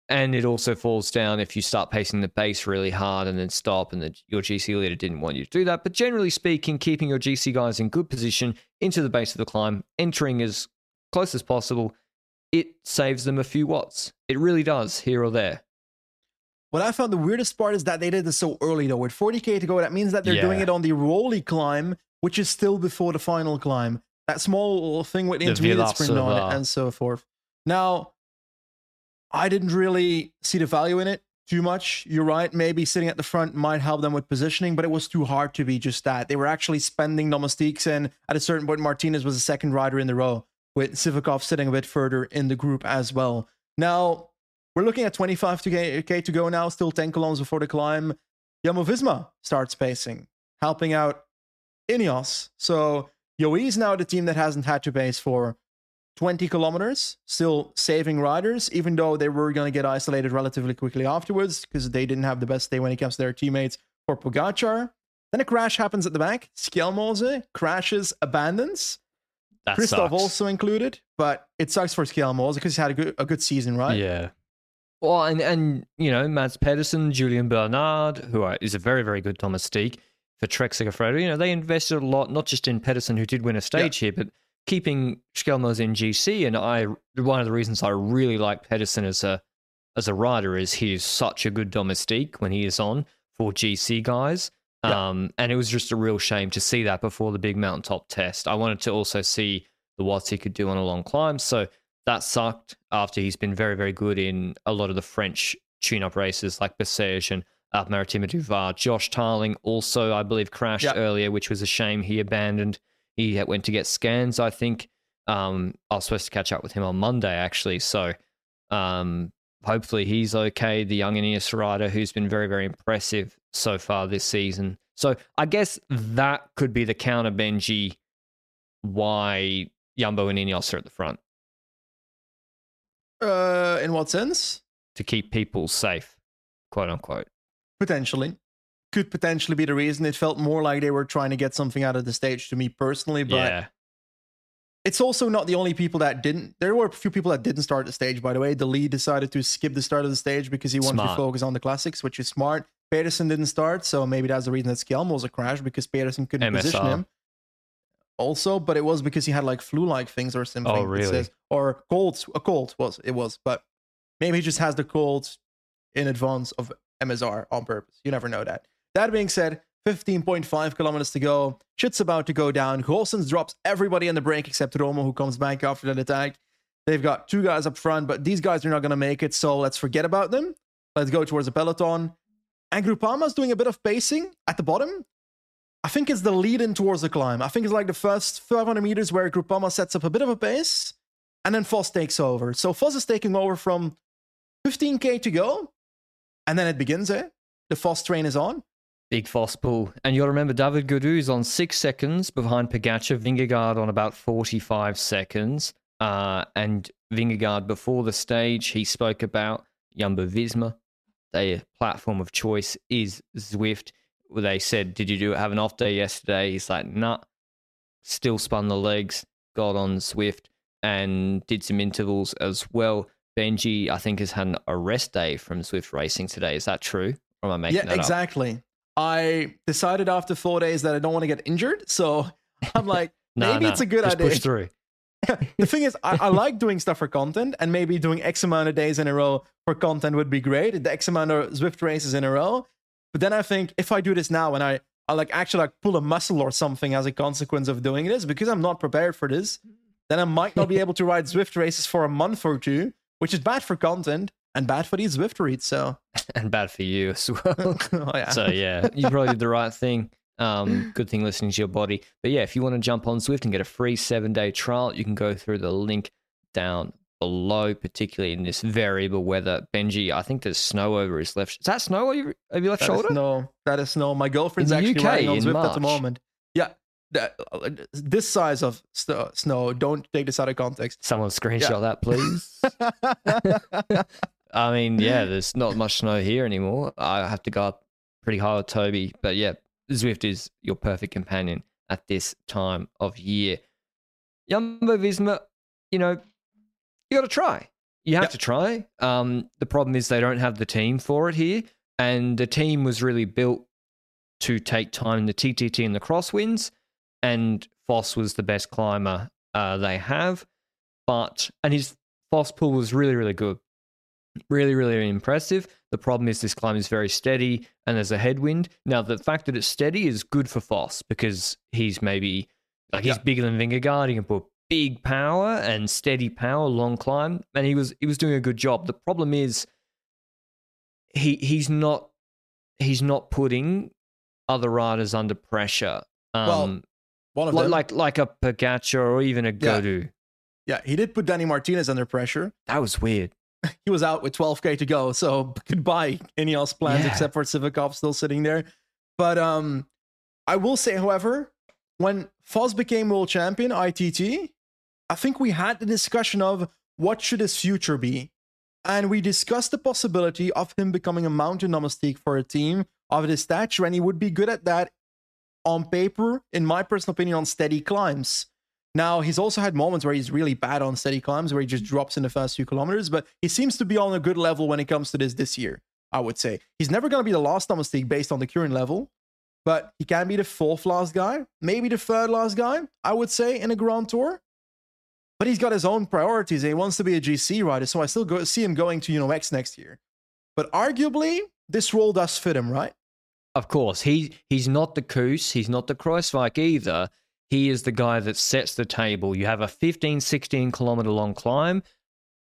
and it also falls down if you start pacing the base really hard and then stop, and the, your GC leader didn't want you to do that. But generally speaking, keeping your GC guys in good position into the base of the climb, entering as close as possible, it saves them a few watts. It really does, here or there. What I found the weirdest part is that they did this so early though. With 40k to go, that means that they're doing it on the Rolly climb, which is still before the final climb. That small thing with the The intermediate sprint on it and so forth. Now, I didn't really see the value in it too much. You're right. Maybe sitting at the front might help them with positioning, but it was too hard to be just that. They were actually spending domestiques, and at a certain point, Martinez was the second rider in the row, with Sivakov sitting a bit further in the group as well. Now, we're looking at 25 to go now, still 10 kilometers before the climb. Jumbo Visma starts pacing, helping out Ineos. So Yoe is now the team that hasn't had to pace for 20 kilometers, still saving riders, even though they were going to get isolated relatively quickly afterwards because they didn't have the best day when it comes to their teammates for Pogacar. Then a crash happens at the back. Skjelmose crashes, abandons. That Christoph sucks. also included, but it sucks for Skjelmose because he's had a good, a good season, right? Yeah. Well, and and you know, Mads Pedersen, Julien Bernard, who are, is a very very good domestique for Trek Segafredo. You know, they invested a lot, not just in Pedersen, who did win a stage here, but keeping Skjelmose in GC. And I, one of the reasons I really like Pedersen as a as a rider is he is such a good domestique when he is on for GC guys. Yeah. Um, and it was just a real shame to see that before the big mountaintop test. I wanted to also see the watts he could do on a long climb. So that sucked after he's been very, very good in a lot of the French tune up races like Bessèges and Alpes Maritimes du Var. Josh Tarling also, I believe, crashed Yeah. earlier, which was a shame. He abandoned. He went to get scans, I think. Um, I was supposed to catch up with him on Monday, actually. So um, hopefully he's okay. The young Ineos rider who's been very, very impressive so far this season. So I guess that could be the counter, Benji, why Yumbo and Ineos are at the front Uh, in what sense? to keep people safe, quote unquote. Potentially. Could potentially be the reason. It felt more like they were trying to get something out of the stage to me personally, but yeah, it's also not the only people that didn't. There were a few people that didn't start the stage, by the way. The lead decided to skip the start of the stage because he wanted Smart. to focus on the classics, which is smart. Pedersen didn't start, so maybe that's the reason that Skelmo was a crash because Pedersen couldn't position him. Also, but it was because he had like flu-like things or something. Oh, really? says. or cold. A cold was it was, but maybe he just has the cold in advance of MSR on purpose. You never know that. That being said, 15.5 kilometers to go. Shit's about to go down. Goossens drops everybody in the break except Romo, who comes back after that attack. They've got two guys up front, but these guys are not going to make it, so let's forget about them. Let's go towards the peloton. And Groupama's doing a bit of pacing at the bottom. I think it's the lead in towards the climb. I think it's like the first 500 meters where Groupama sets up a bit of a pace, and then Foss takes over. So Foss is taking over from 15k to go, and then it begins. Eh? The Foss train is on. big Foss pull. And you'll remember David Gaudu is on six seconds behind Pogacar, Vingegaard on about 45 seconds. Uh, and Vingegaard, before the stage, he spoke about Jumbo Visma. Their platform of choice is Zwift. They said, Did you do have an off day yesterday? He's like, Nah. Still spun the legs, got on Zwift. and did some intervals as well. Benji, I think, has had a rest day from Zwift Racing today. Is that true? Or am I making yeah, that up? exactly. I decided after four days that I don't want to get injured, so I'm like, No, maybe no, it's a good just idea. Push through. The thing is, I, I like doing stuff for content, and maybe doing X amount of days in a row for content would be great. The X amount of Zwift races in a row. But then I think if I do this now and I, I like actually like pull a muscle or something as a consequence of doing this, because I'm not prepared for this, then I might not be able to ride Zwift races for a month or two, which is bad for content and bad for these Zwift reads. So, and bad for you as well. oh, yeah. So yeah, you probably did the right thing. Um, good thing listening to your body. But yeah, if you want to jump on Zwift and get a free seven day trial, you can go through the link down below, particularly in this variable weather. Benji, I think there's snow over his left. Is that snow over your, over your left That shoulder? no, that is no. My girlfriend's In the actually UK riding on in Zwift at March. the moment. Yeah, that, uh, this size of st- snow. Don't take this out of context. Someone screenshot Yeah. that, please. I mean, yeah, there's not much snow here anymore. I have to go up pretty high with Toby, but yeah, Zwift is your perfect companion at this time of year. Jumbo Visma, you know, you got to try. You have Yep. to try. Um, the problem is they don't have the team for it here, and the team was really built to take time in the TTT and the crosswinds, and Foss was the best climber uh, they have, but and his Foss pull was really really good, really really impressive. The problem is this climb is very steady and there's a headwind. Now the fact that it's steady is good for Foss because he's maybe like he's Yeah. bigger than Vingegaard. He can put big power and steady power, long climb, and he was he was doing a good job. The problem is he he's not he's not putting other riders under pressure. Well, Um, One of like, them. like like a Pogacar or even a Yeah. Yeah, he did put Danny Martinez under pressure. That was weird. He was out with 12k to go, so goodbye Ineos plans Yeah. except for Sivakov still sitting there. But um, I will say, however, when Foss became world champion, ITT, I think we had the discussion of what should his future be, and we discussed the possibility of him becoming a mountain domestique for a team of his stature, and he would be good at that on paper, in my personal opinion, on steady climbs. Now, he's also had moments where he's really bad on steady climbs, where he just drops in the first few kilometers, but he seems to be on a good level when it comes to this this year, I would say. He's never going to be the last domestique based on the current level, but he can be the fourth last guy, maybe the third last guy, I would say, in a Grand Tour. But he's got his own priorities. and He wants to be a GC rider, so I still go, see him going to, you know, X next year. But arguably, this role does fit him, right? Of course, he he's not the Kuss, he's not the Kruijswijk either. He is the guy that sets the table. You have a 15, 16 kilometer long climb.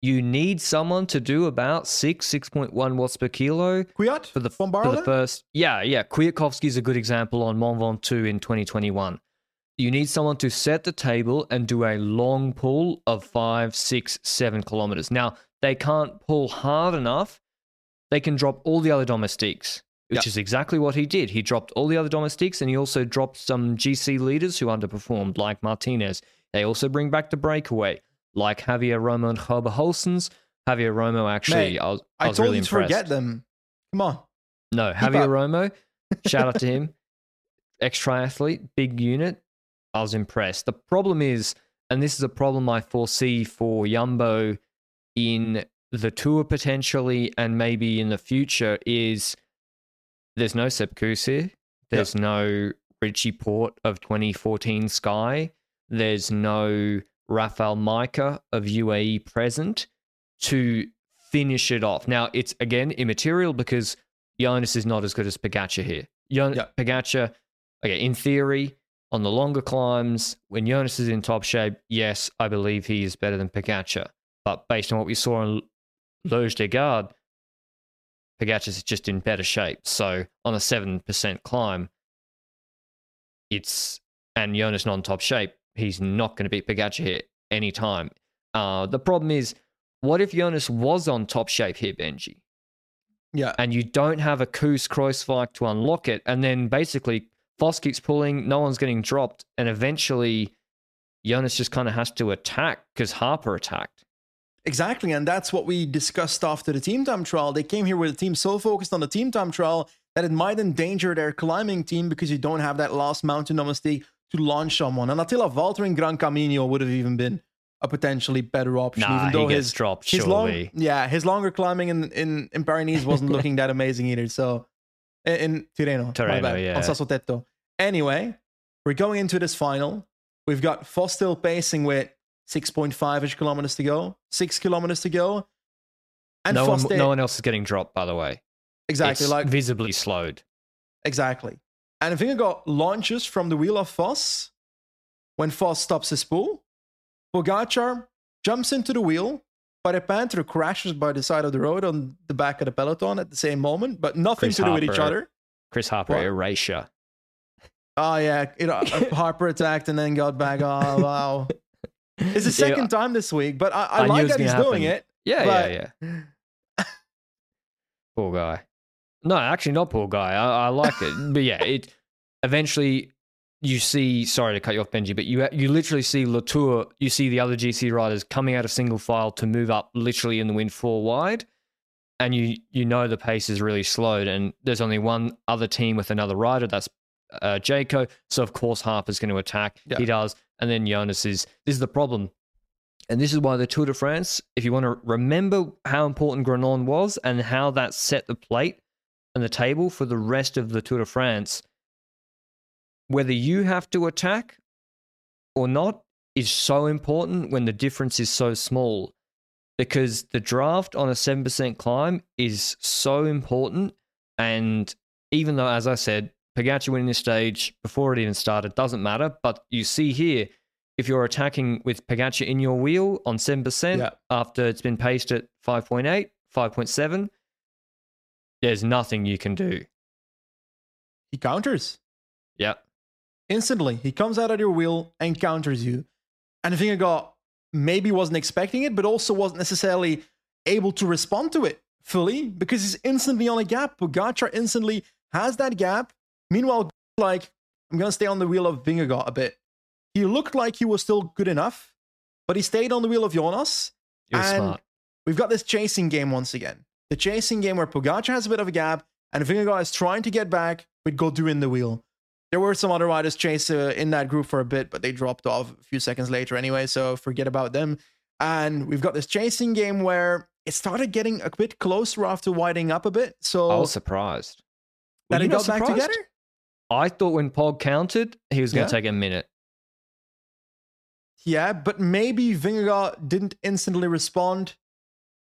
You need someone to do about 6, 6.1 watts per kilo Kwiat for the, for the first. Yeah, yeah. Kwiatkowski is a good example on Mont Ventoux in 2021. You need someone to set the table and do a long pull of five, six, seven kilometers. Now, they can't pull hard enough. They can drop all the other domestiques, which Yeah. is exactly what he did. He dropped all the other domestiques and he also dropped some GC leaders who underperformed, like Martinez. They also bring back the breakaway, like Javier Romo and Kobe Goossens. Javier Romo, actually, Mate, I was, I I was told really you to impressed. forget them. Come on. No, Keep Javier up. Romo, shout out to him. Ex triathlete, big unit. I was impressed. The problem is, and this is a problem I foresee for Yumbo in the tour potentially and maybe in the future, is there's no here. There's no Richie Porte of 2014 Sky. There's no Rafael Majka of UAE present to finish it off. Now, it's again immaterial because Jonas is not as good as Pogacar here. Jon- Yeah. Pogacar, okay, in theory, on the longer climbs, when Jonas is in top shape, yes, I believe he is better than Pogacar. But based on what we saw in Loge des Gardes, Pogacar is just in better shape. So on a 7% climb, it's, and Jonas not in top shape, he's not going to beat Pogacar here anytime. Uh, the problem is, what if Jonas was on top shape here, Benji? Yeah. and you don't have a Kuss Kruijswijk to unlock it, and then basically Foss keeps pulling, no one's getting dropped, and eventually Jonas just kind of has to attack because Harper attacked. Exactly, and that's what we discussed after the team time trial. They came here with a team so focused on the team time trial that it might endanger their climbing team because you don't have that last mountain domestique to launch someone. And Attila Valter in Gran Camino would have even been a potentially better option. Nah, even though he gets his dropped, his long, yeah, his longer climbing in in in Paris wasn't looking that amazing either. So in, in Tirreno, my bad, yeah. on Sassotetto. Anyway, we're going into this final. We've got Foss still pacing with 6.5 ish kilometers to go, six kilometers to go, and no, Foss one, no one else is getting dropped, by the way. exactly It's like visibly slowed. Exactly. And I think I got launches from the wheel of Foss when Foss stops his pull. Pogacar jumps into the wheel, but a Panther crashes by the side of the road on the back of the peloton at the same moment, but nothing Chris to do with each other. Chris Harper What? erasure. Oh, yeah. You know, Harper attacked and then got back. Oh, wow. It's the Yeah, second time this week, but I, I, I like that he's gonna doing it. Yeah, But- yeah, yeah. Poor guy. No, actually, not poor guy. I, I like it, but yeah, it eventually you see. Sorry to cut you off, Benji, but you you literally see Latour. You see the other GC riders coming out of single file to move up, literally in the wind four wide, and you you know the pace is really slowed. And there's only one other team with another rider. That's uh, Jayco. So of course Harper's going to attack. Yeah. He does, and then Jonas is. This is the problem. And this is why the Tour de France, if you want to remember how important Granon was and how that set the plate and the table for the rest of the Tour de France, whether you have to attack or not is so important when the difference is so small. Because the draft on a 7% climb is so important. And even though, as I said, Pogacar winning this stage before it even started doesn't matter. But you see here, if you're attacking with Pogacar in your wheel on 7% Yeah. after it's been paced at 5.8, 5.7, there's nothing you can do. He counters. Yeah. instantly. He comes out of your wheel and counters you. And I think I got maybe wasn't expecting it, but also wasn't necessarily able to respond to it fully because he's instantly on a gap. Pogacar instantly has that gap. Meanwhile, like, I'm going to stay on the wheel of Vingegaard a bit. He looked like he was still good enough, but he stayed on the wheel of Jonas. You're And smart. We've got this chasing game once again. The chasing game where Pogacar has a bit of a gap and Vingegaard is trying to get back with Gaudu in the wheel. There were some other riders chase uh, in that group for a bit, but they dropped off a few seconds later anyway, so forget about them. And we've got this chasing game where it started getting a bit closer after widening up a bit. So I was surprised. that Were it you not got back together. I thought when Pog counted, he was going Yeah. to take a minute. Yeah, but maybe Vingegaard didn't instantly respond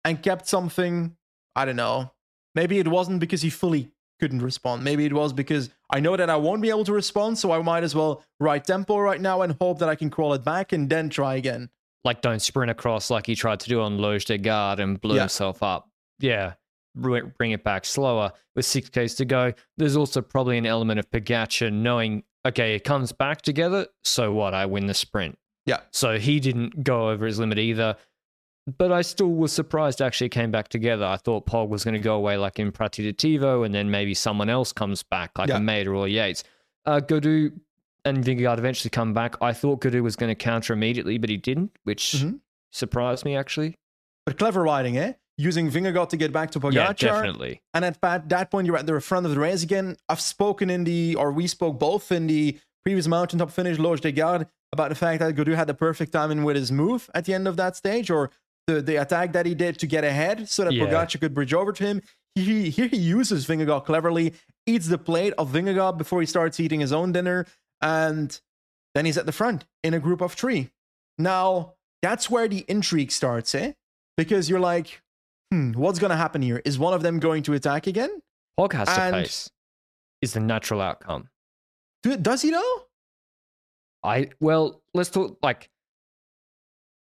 and kept something. I don't know. Maybe it wasn't because he fully couldn't respond. Maybe it was because I know that I won't be able to respond, so I might as well ride tempo right now and hope that I can crawl it back and then try again. Like, don't sprint across like he tried to do on Loge des Gardes and blew Yeah. himself up. Yeah, bring it back slower with six Ks to go. There's also probably an element of Pogacar knowing, okay, it comes back together, so what? I win the sprint. Yeah. So he didn't go over his limit either. But I still was surprised actually it came back together. I thought Pog was going to go away like in Prati di Tivo and then maybe someone else comes back like Yeah. a Mäder or Yates. Uh, Gaudu and Vingegaard eventually come back. I thought Gaudu was going to counter immediately, but he didn't, which Mhm. surprised me actually. But clever riding, eh? Using Vingegaard to get back to Pogacar. Yeah, definitely. And at that- that point, you're at the front of the race again. I've spoken in the, or we spoke both in the previous mountaintop finish, Loge des Gardes, about the fact that Gaudu had the perfect timing with his move at the end of that stage, or the, the attack that he did to get ahead so that Yeah. Pogacar could bridge over to him. He, here he uses Vingegaard cleverly, eats the plate of Vingegaard before he starts eating his own dinner, and then he's at the front in a group of three. Now, that's where the intrigue starts, eh? Because you're like, hmm, what's going to happen here? Is one of them going to attack again? Pog has to And- pace. Is the natural outcome. Do, does he know? I well, let's talk like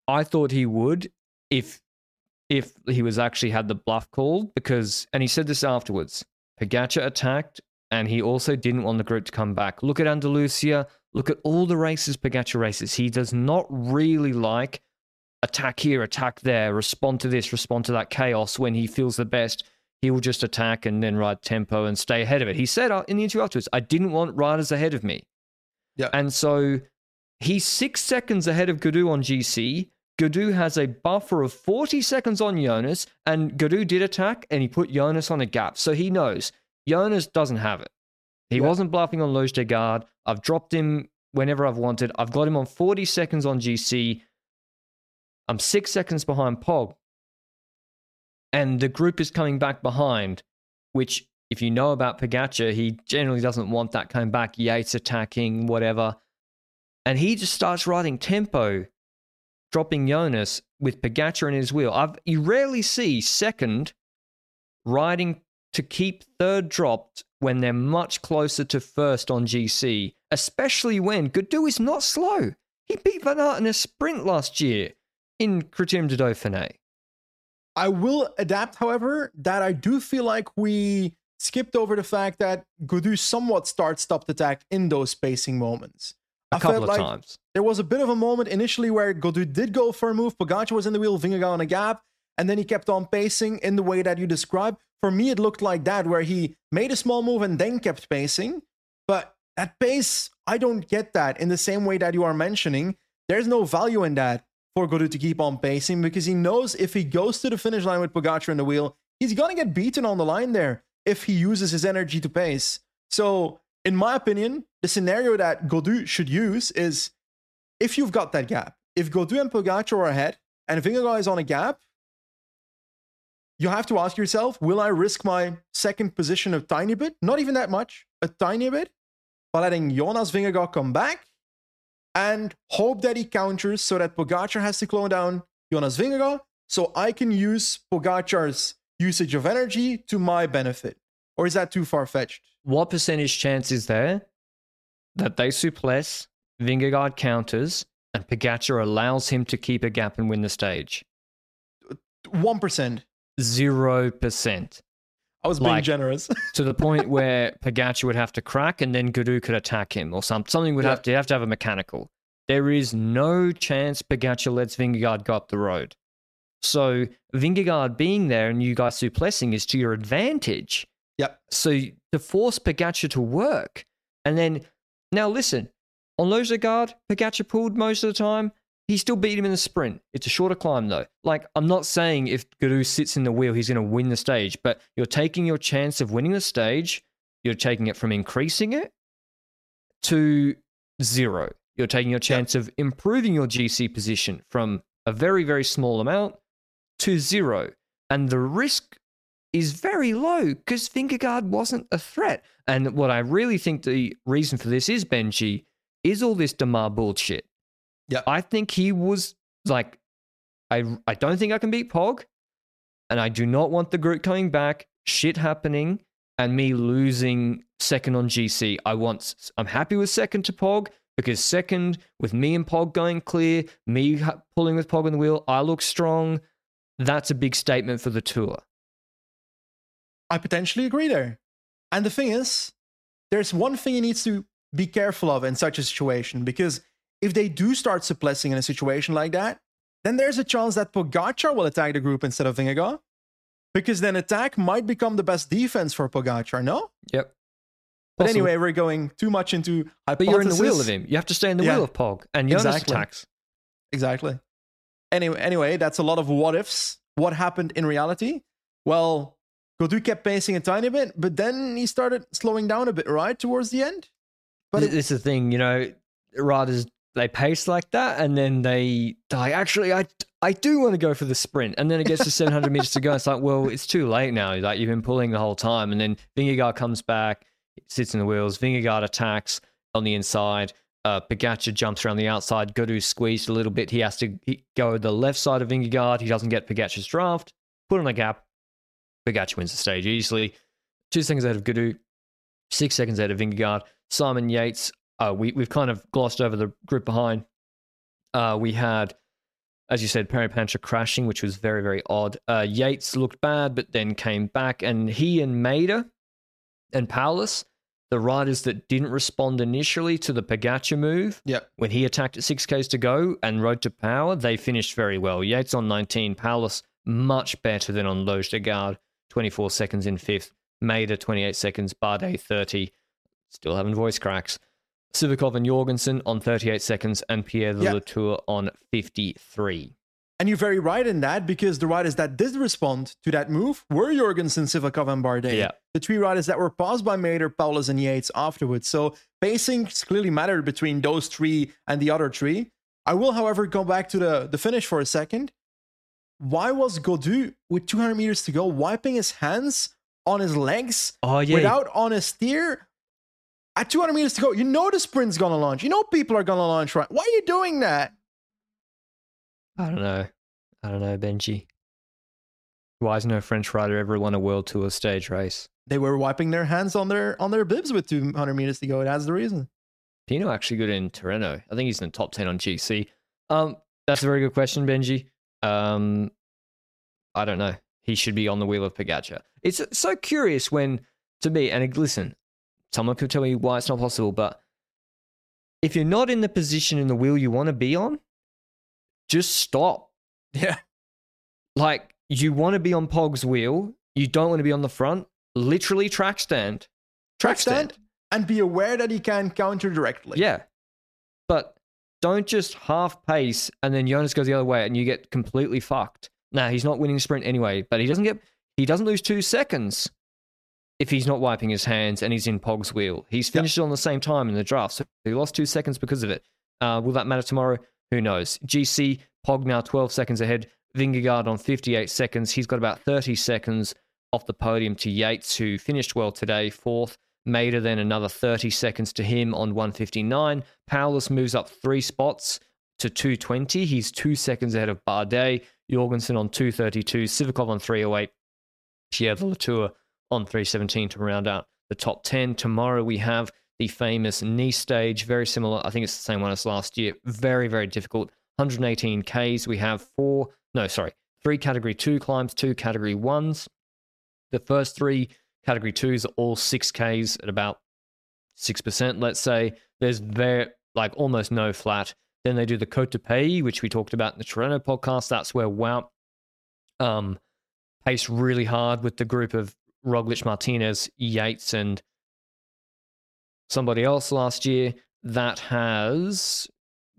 I thought he would if if he was actually had the bluff called because and he said this afterwards. Pogacar attacked and he also didn't want the group to come back. Look at Andalusia, look at all the races Pogacar races. He does not really like attack here, attack there, respond to this, respond to that chaos when he feels the best. He will just attack and then ride tempo and stay ahead of it. He said uh, in the interview afterwards, I didn't want riders ahead of me. Yeah. And so he's six seconds ahead of Gaudu on GC. Gaudu has a buffer of 40 seconds on Jonas, and Gaudu did attack and he put Jonas on a gap. So he knows Jonas doesn't have it. He Yeah. wasn't bluffing on Loge des Gardes. I've dropped him whenever I've wanted. I've got him on 40 seconds on GC. I'm six seconds behind Pog. And the group is coming back behind, which, if you know about Pogacar, he generally doesn't want that coming back. Yates attacking, whatever. And he just starts riding tempo, dropping Jonas with Pogacar in his wheel. I've, you rarely see second riding to keep third dropped when they're much closer to first on GC, especially when Gaudu is not slow. He beat Van Aert in a sprint last year in Criterium de Dauphiné. I will adapt, however, that I do feel like we skipped over the fact that Gaudu somewhat start stopped attack in those spacing moments. A I couple felt of like times. There was a bit of a moment initially where Gaudu did go for a move, Pogacar was in the wheel, Vingegaard on a gap, and then he kept on pacing in the way that you described. For me, it looked like that, where he made a small move and then kept pacing. But that pace, I don't get that in the same way that you are mentioning. There's no value in that for Gaudu to keep on pacing because he knows if he goes to the finish line with Pogacar in the wheel, he's gonna get beaten on the line there if he uses his energy to pace. So, in my opinion, the scenario that Gaudu should use is if you've got that gap, if Gaudu and Pogacar are ahead and Vingegaard is on a gap, you have to ask yourself, will I risk my second position a tiny bit? Not even that much, a tiny bit, by letting Jonas Vingegaard come back and hope that he counters so that Pogacar has to clone down Jonas Vingegaard so I can use Pogacar's usage of energy to my benefit? Or is that too far fetched? What percentage chance is there that they suppress, Vingegaard counters, and Pogacar allows him to keep a gap and win the stage? 1%. Zero percent. I was being Like- generous. to the point where Pogacar would have to crack and then Gaudu could attack him or some, something would Yeah. have to have to have a mechanical. There is no chance Pogacar lets Vingegaard go up the road. So Vingegaard being there and you guys suplessing is to your advantage. yep. So to force Pogacar to work. And then now listen, on Loge des Gardes, Pogacar pulled most of the time. He still beat him in the sprint. It's a shorter climb though. Like I'm not saying if Gaudu sits in the wheel, he's going to win the stage, but you're taking your chance of winning the stage. You're taking it from increasing it to zero. You're taking your chance of improving your GC position from a very very small amount to zero, and the risk is very low because Vingegaard wasn't a threat. And what I really think the reason for this is Benji is all this Demar bullshit. Yeah. I think he was like, I I don't think I can beat Pog, and I do not want the group coming back, shit happening, and me losing second on GC. I want I'm happy with second to Pog because second with me and Pog going clear, me ha- pulling with Pog on the wheel, I look strong. That's a big statement for the tour. I potentially agree there. And the thing is, there's one thing he needs to be careful of in such a situation because if they do start suppressing in a situation like that, then there's a chance that Pogacar will attack the group instead of Vingegaard. Because then attack might become the best defense for Pogacar, no? Yep. But Possible. anyway, we're going too much into But you're in the wheel of him. You have to stay in the Yeah. wheel of Pog. And Jonas Exactly. attacks. Exactly. Anyway, anyway, that's a lot of what ifs. What happened in reality? Well, Gaudu kept pacing a tiny bit, but then he started slowing down a bit, right, towards the end? But Th- it, this is the thing, you know, riders they pace like that, and then they die. Actually, I I do want to go for the sprint, and then it gets to 700 meters to go. It's like, well, it's too late now. Like you've been pulling the whole time, and then Vingegaard comes back, sits in the wheels. Vingegaard attacks on the inside. Uh, Pogacar jumps around the outside. Gaudu squeezed a little bit. He has to he, go the left side of Vingegaard. He doesn't get Pogacar's draft. Put on a gap. Pogacar wins the stage easily. Two seconds ahead of Gaudu. Six seconds ahead of Vingegaard. Simon Yates uh, we, we've kind of glossed over the group behind. Uh, we had, as you said, Paret-Peintre crashing, which was very, very odd. Uh, Yates looked bad, but then came back, and he and Mäder and Paulus, the riders that didn't respond initially to the Pogacar move, yeah, when he attacked at 6Ks to go and rode to power, they finished very well. Yates on 19, Paulus much better than on Loge des Gardes, 24 seconds in fifth. Mäder 28 seconds, Bardet 30, still having voice cracks. Sivakov and Jorgensen on 38 seconds, and Pierre Yeah. Latour on 53. and you're very right in that because the riders that did respond to that move were Jorgensen, Sivakov, and Bardet. Yeah. The three riders that were paused by Mader, Paulus, and Yates afterwards. So pacing clearly mattered between those three and the other three. I will, however, go back to the, the finish for a second. Why was Gaudu, with 200 meters to go, wiping his hands on his legs Oh yeah, without on his steer? At 200 meters to go, you know the sprint's gonna launch. You know people are gonna launch right. Why are you doing that? I don't know. I don't know, Benji. Why has no French rider ever won a world tour stage race? They were wiping their hands on their on their bibs with 200 meters to go. That's the reason. Pinot actually good in Tirreno. I think he's in the top 10 on GC. Um, that's a very good question, Benji. Um, I don't know. He should be on the wheel of Pogacar. It's so curious when, to me, and listen, someone could tell me why it's not possible, but if you're not in the position in the wheel you want to be on, just stop. Yeah. Like, you want to be on Pog's wheel, you don't want to be on the front, literally track stand. Track stand and be aware that he can counter directly. Yeah. But don't just half pace and then Jonas goes the other way and you get completely fucked. Now he's not winning sprint anyway, but he doesn't get he doesn't lose two seconds if he's not wiping his hands and he's in Pog's wheel. He's finished on the same time in the draft, so he lost two seconds because of it. Uh, will that matter tomorrow? Who knows? GC Pog now 12 seconds ahead. Vingegaard on 58 seconds. He's got about 30 seconds off the podium to Yates, who finished well today, fourth. Mader then another 30 seconds to him on 159. Paulus moves up three spots to 220. He's two seconds ahead of Bardet. Jorgensen on 232. Sivakov on 308. Pierre Latour on 317 to round out the top 10. Tomorrow we have the famous knee stage, very similar. I think it's the same one as last year. Very, very difficult. 118 Ks. We have four, no, sorry, three category two climbs, two category ones. The first three category twos are all 6Ks at about 6%, let's say. There's very, like almost no flat. Then they do the Cote de Peille, which we talked about in the Toronto podcast. That's where Wout um, paced really hard with the group of Roglic, Martinez, Yates, and somebody else last year. That has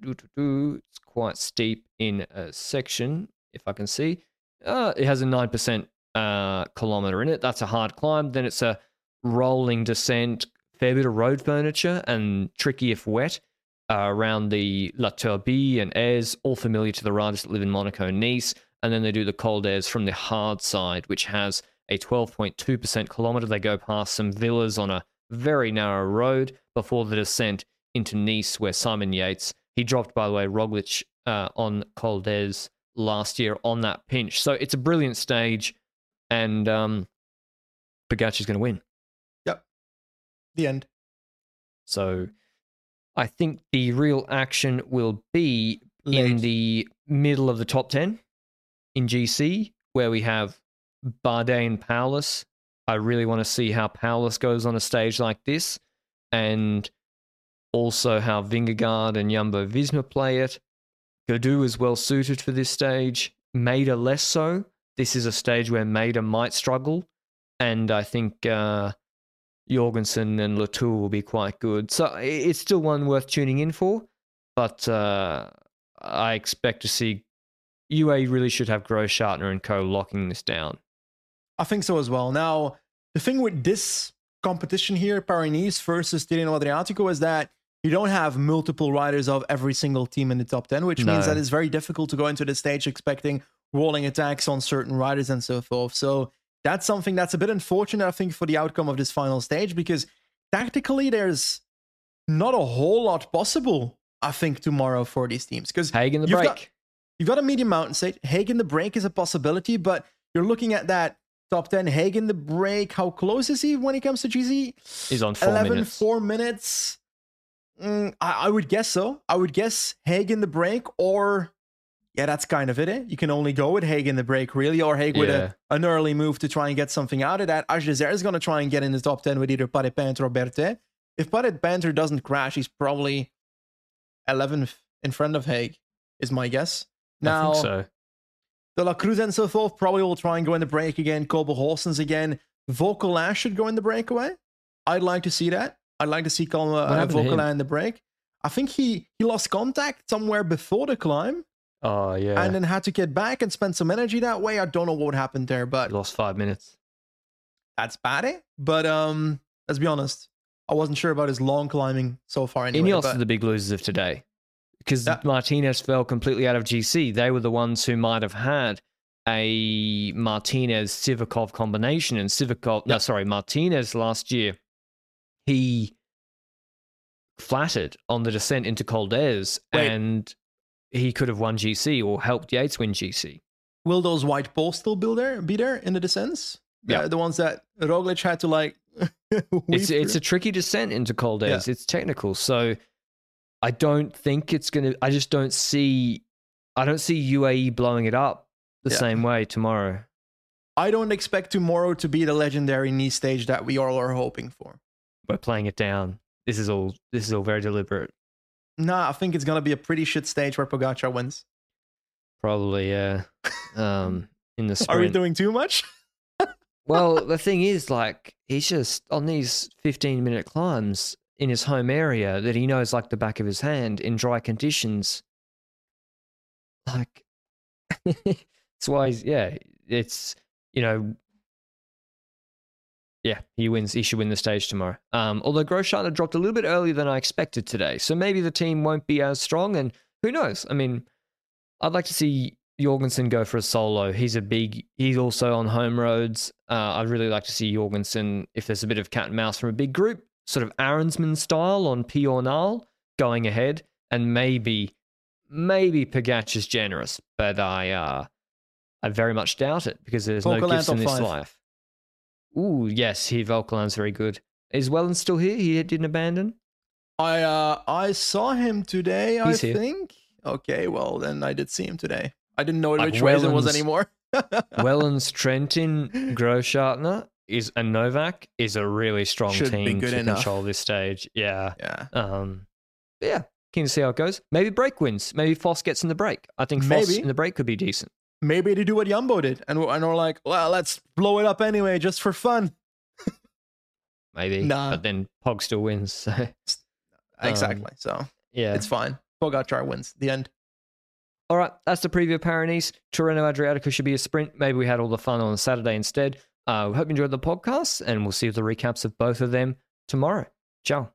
it's quite steep in a section, if I can see. Uh, it has a nine percent uh, kilometer in it. That's a hard climb. Then it's a rolling descent, fair bit of road furniture, and tricky if wet. Uh, around the La Turbie and Èze, all familiar to the riders that live in Monaco and Nice. And then they do the Col d'Èze from the hard side, which has a 12.2% kilometer. They go past some villas on a very narrow road before the descent into Nice, where Simon Yates, he dropped, by the way, Roglic uh, on Col last year on that pinch. So it's a brilliant stage, and um, Pogacar's going to win. Yep. The end. So I think the real action will be in the middle of the top 10 in GC, where we have Bardet Paulus. I really want to see how Paulus goes on a stage like this, and also how Vingegaard and Jumbo Visma play it. Gaudu is well suited for this stage. Mäder less so. This is a stage where Mäder might struggle, and I think uh, Jorgensen and Latour will be quite good. So it's still one worth tuning in for, but uh, I expect to see UA really should have Großschartner, and co locking this down. I think so as well. Now, the thing with this competition here, Paris versus Tirreno Adriatico, is that you don't have multiple riders of every single team in the top 10, which means that it's very difficult to go into the stage expecting rolling attacks on certain riders and so forth. So that's something that's a bit unfortunate, I think, for the outcome of this final stage because tactically there's not a whole lot possible, I think, tomorrow for these teams. Because Hagen the break. got- You've got a medium mountain stage. Hagen the break is a possibility, but you're looking at that top 10. Hagen the break, how close is he when it comes to GZ? He's on four 11, minutes. four minutes. Mm, I, I would guess so. I would guess Hagen the break, or yeah, that's kind of it. Eh? You can only go with Hagen the break, really, or Hagen with a, an early move to try and get something out of that. AG2R is going to try and get in the top 10 with either Paret-Peintre or Berthet. If Paret-Peintre doesn't crash, he's probably 11th in front of Haig, is my guess. Now, I think so. De La Cruz and so forth probably will try and go in the break again. Kobe Goossens again. Vauquelin should go in the breakaway. I'd like to see that. I'd like to see Colm uh, to in the break. I think he he lost contact somewhere before the climb Oh, yeah. and then had to get back and spend some energy that way. I don't know what happened there, but He lost five minutes. that's bad. Eh? But um, let's be honest. I wasn't sure about his long climbing so far. Anyway, Ineos but are the big losers of today. Because Yeah. Martinez fell completely out of GC. They were the ones who might have had a Martinez Sivakov combination, and Sivakov, no, sorry, Martinez last year, he flattered on the descent into Col d'Èze, Wait. and he could have won GC or helped Yates win GC. Will those white poles still be there? Be there in the descents? Yeah. the, the ones that Roglic had to like. It's it's a tricky descent into Col d'Èze. It's technical, so I don't think it's gonna. I just don't see. I don't see UAE blowing it up the Yeah. same way tomorrow. I don't expect tomorrow to be the legendary knee stage that we all are hoping for. We're playing it down. This is all. This is all very deliberate. Nah, I think it's gonna be a pretty shit stage where Pogacar wins. Probably, yeah. Um, in the Are we doing too much? well, the thing is, like, he's just on these fifteen-minute climbs in his home area that he knows like the back of his hand in dry conditions. Like, that's why, he's, yeah, it's you know, yeah, he wins. He should win the stage tomorrow. Um, although Großschartner dropped a little bit earlier than I expected today, so maybe the team won't be as strong. And who knows? I mean, I'd like to see Jorgenson go for a solo. He's a big. He's also on home roads. Uh, I'd really like to see Jorgenson if there's a bit of cat and mouse from a big group, sort of Arensman style on Piornal going ahead, and maybe, maybe Pogacar's generous, but I, uh, I very much doubt it because there's no gifts in this five. life. Ooh, yes, he Vauquelin's very good. Is Wellens still here? He didn't abandon. I uh I saw him today. He's I here. think. Okay, well then I did see him today. I didn't know Like which race it was anymore. Wellens, Trentin, Großschartner is a Novak is a really strong Should team good to enough. control this stage. Yeah. yeah. Um yeah. Keen to see how it goes. Maybe break wins. Maybe Foss gets in the break. I think Foss Maybe. in the break could be decent. Maybe they do what Jumbo did, and we're, and we're like, well, let's blow it up anyway, just for fun. Maybe. Nah. But then Pog still wins. So Um, exactly. So yeah. it's fine. Pogacar wins. The end. All right, that's the preview of Paris. Tirreno Adriatico should be a sprint. Maybe we had all the fun on Saturday instead. Uh, we hope you enjoyed the podcast, and we'll see the recaps of both of them tomorrow. Ciao.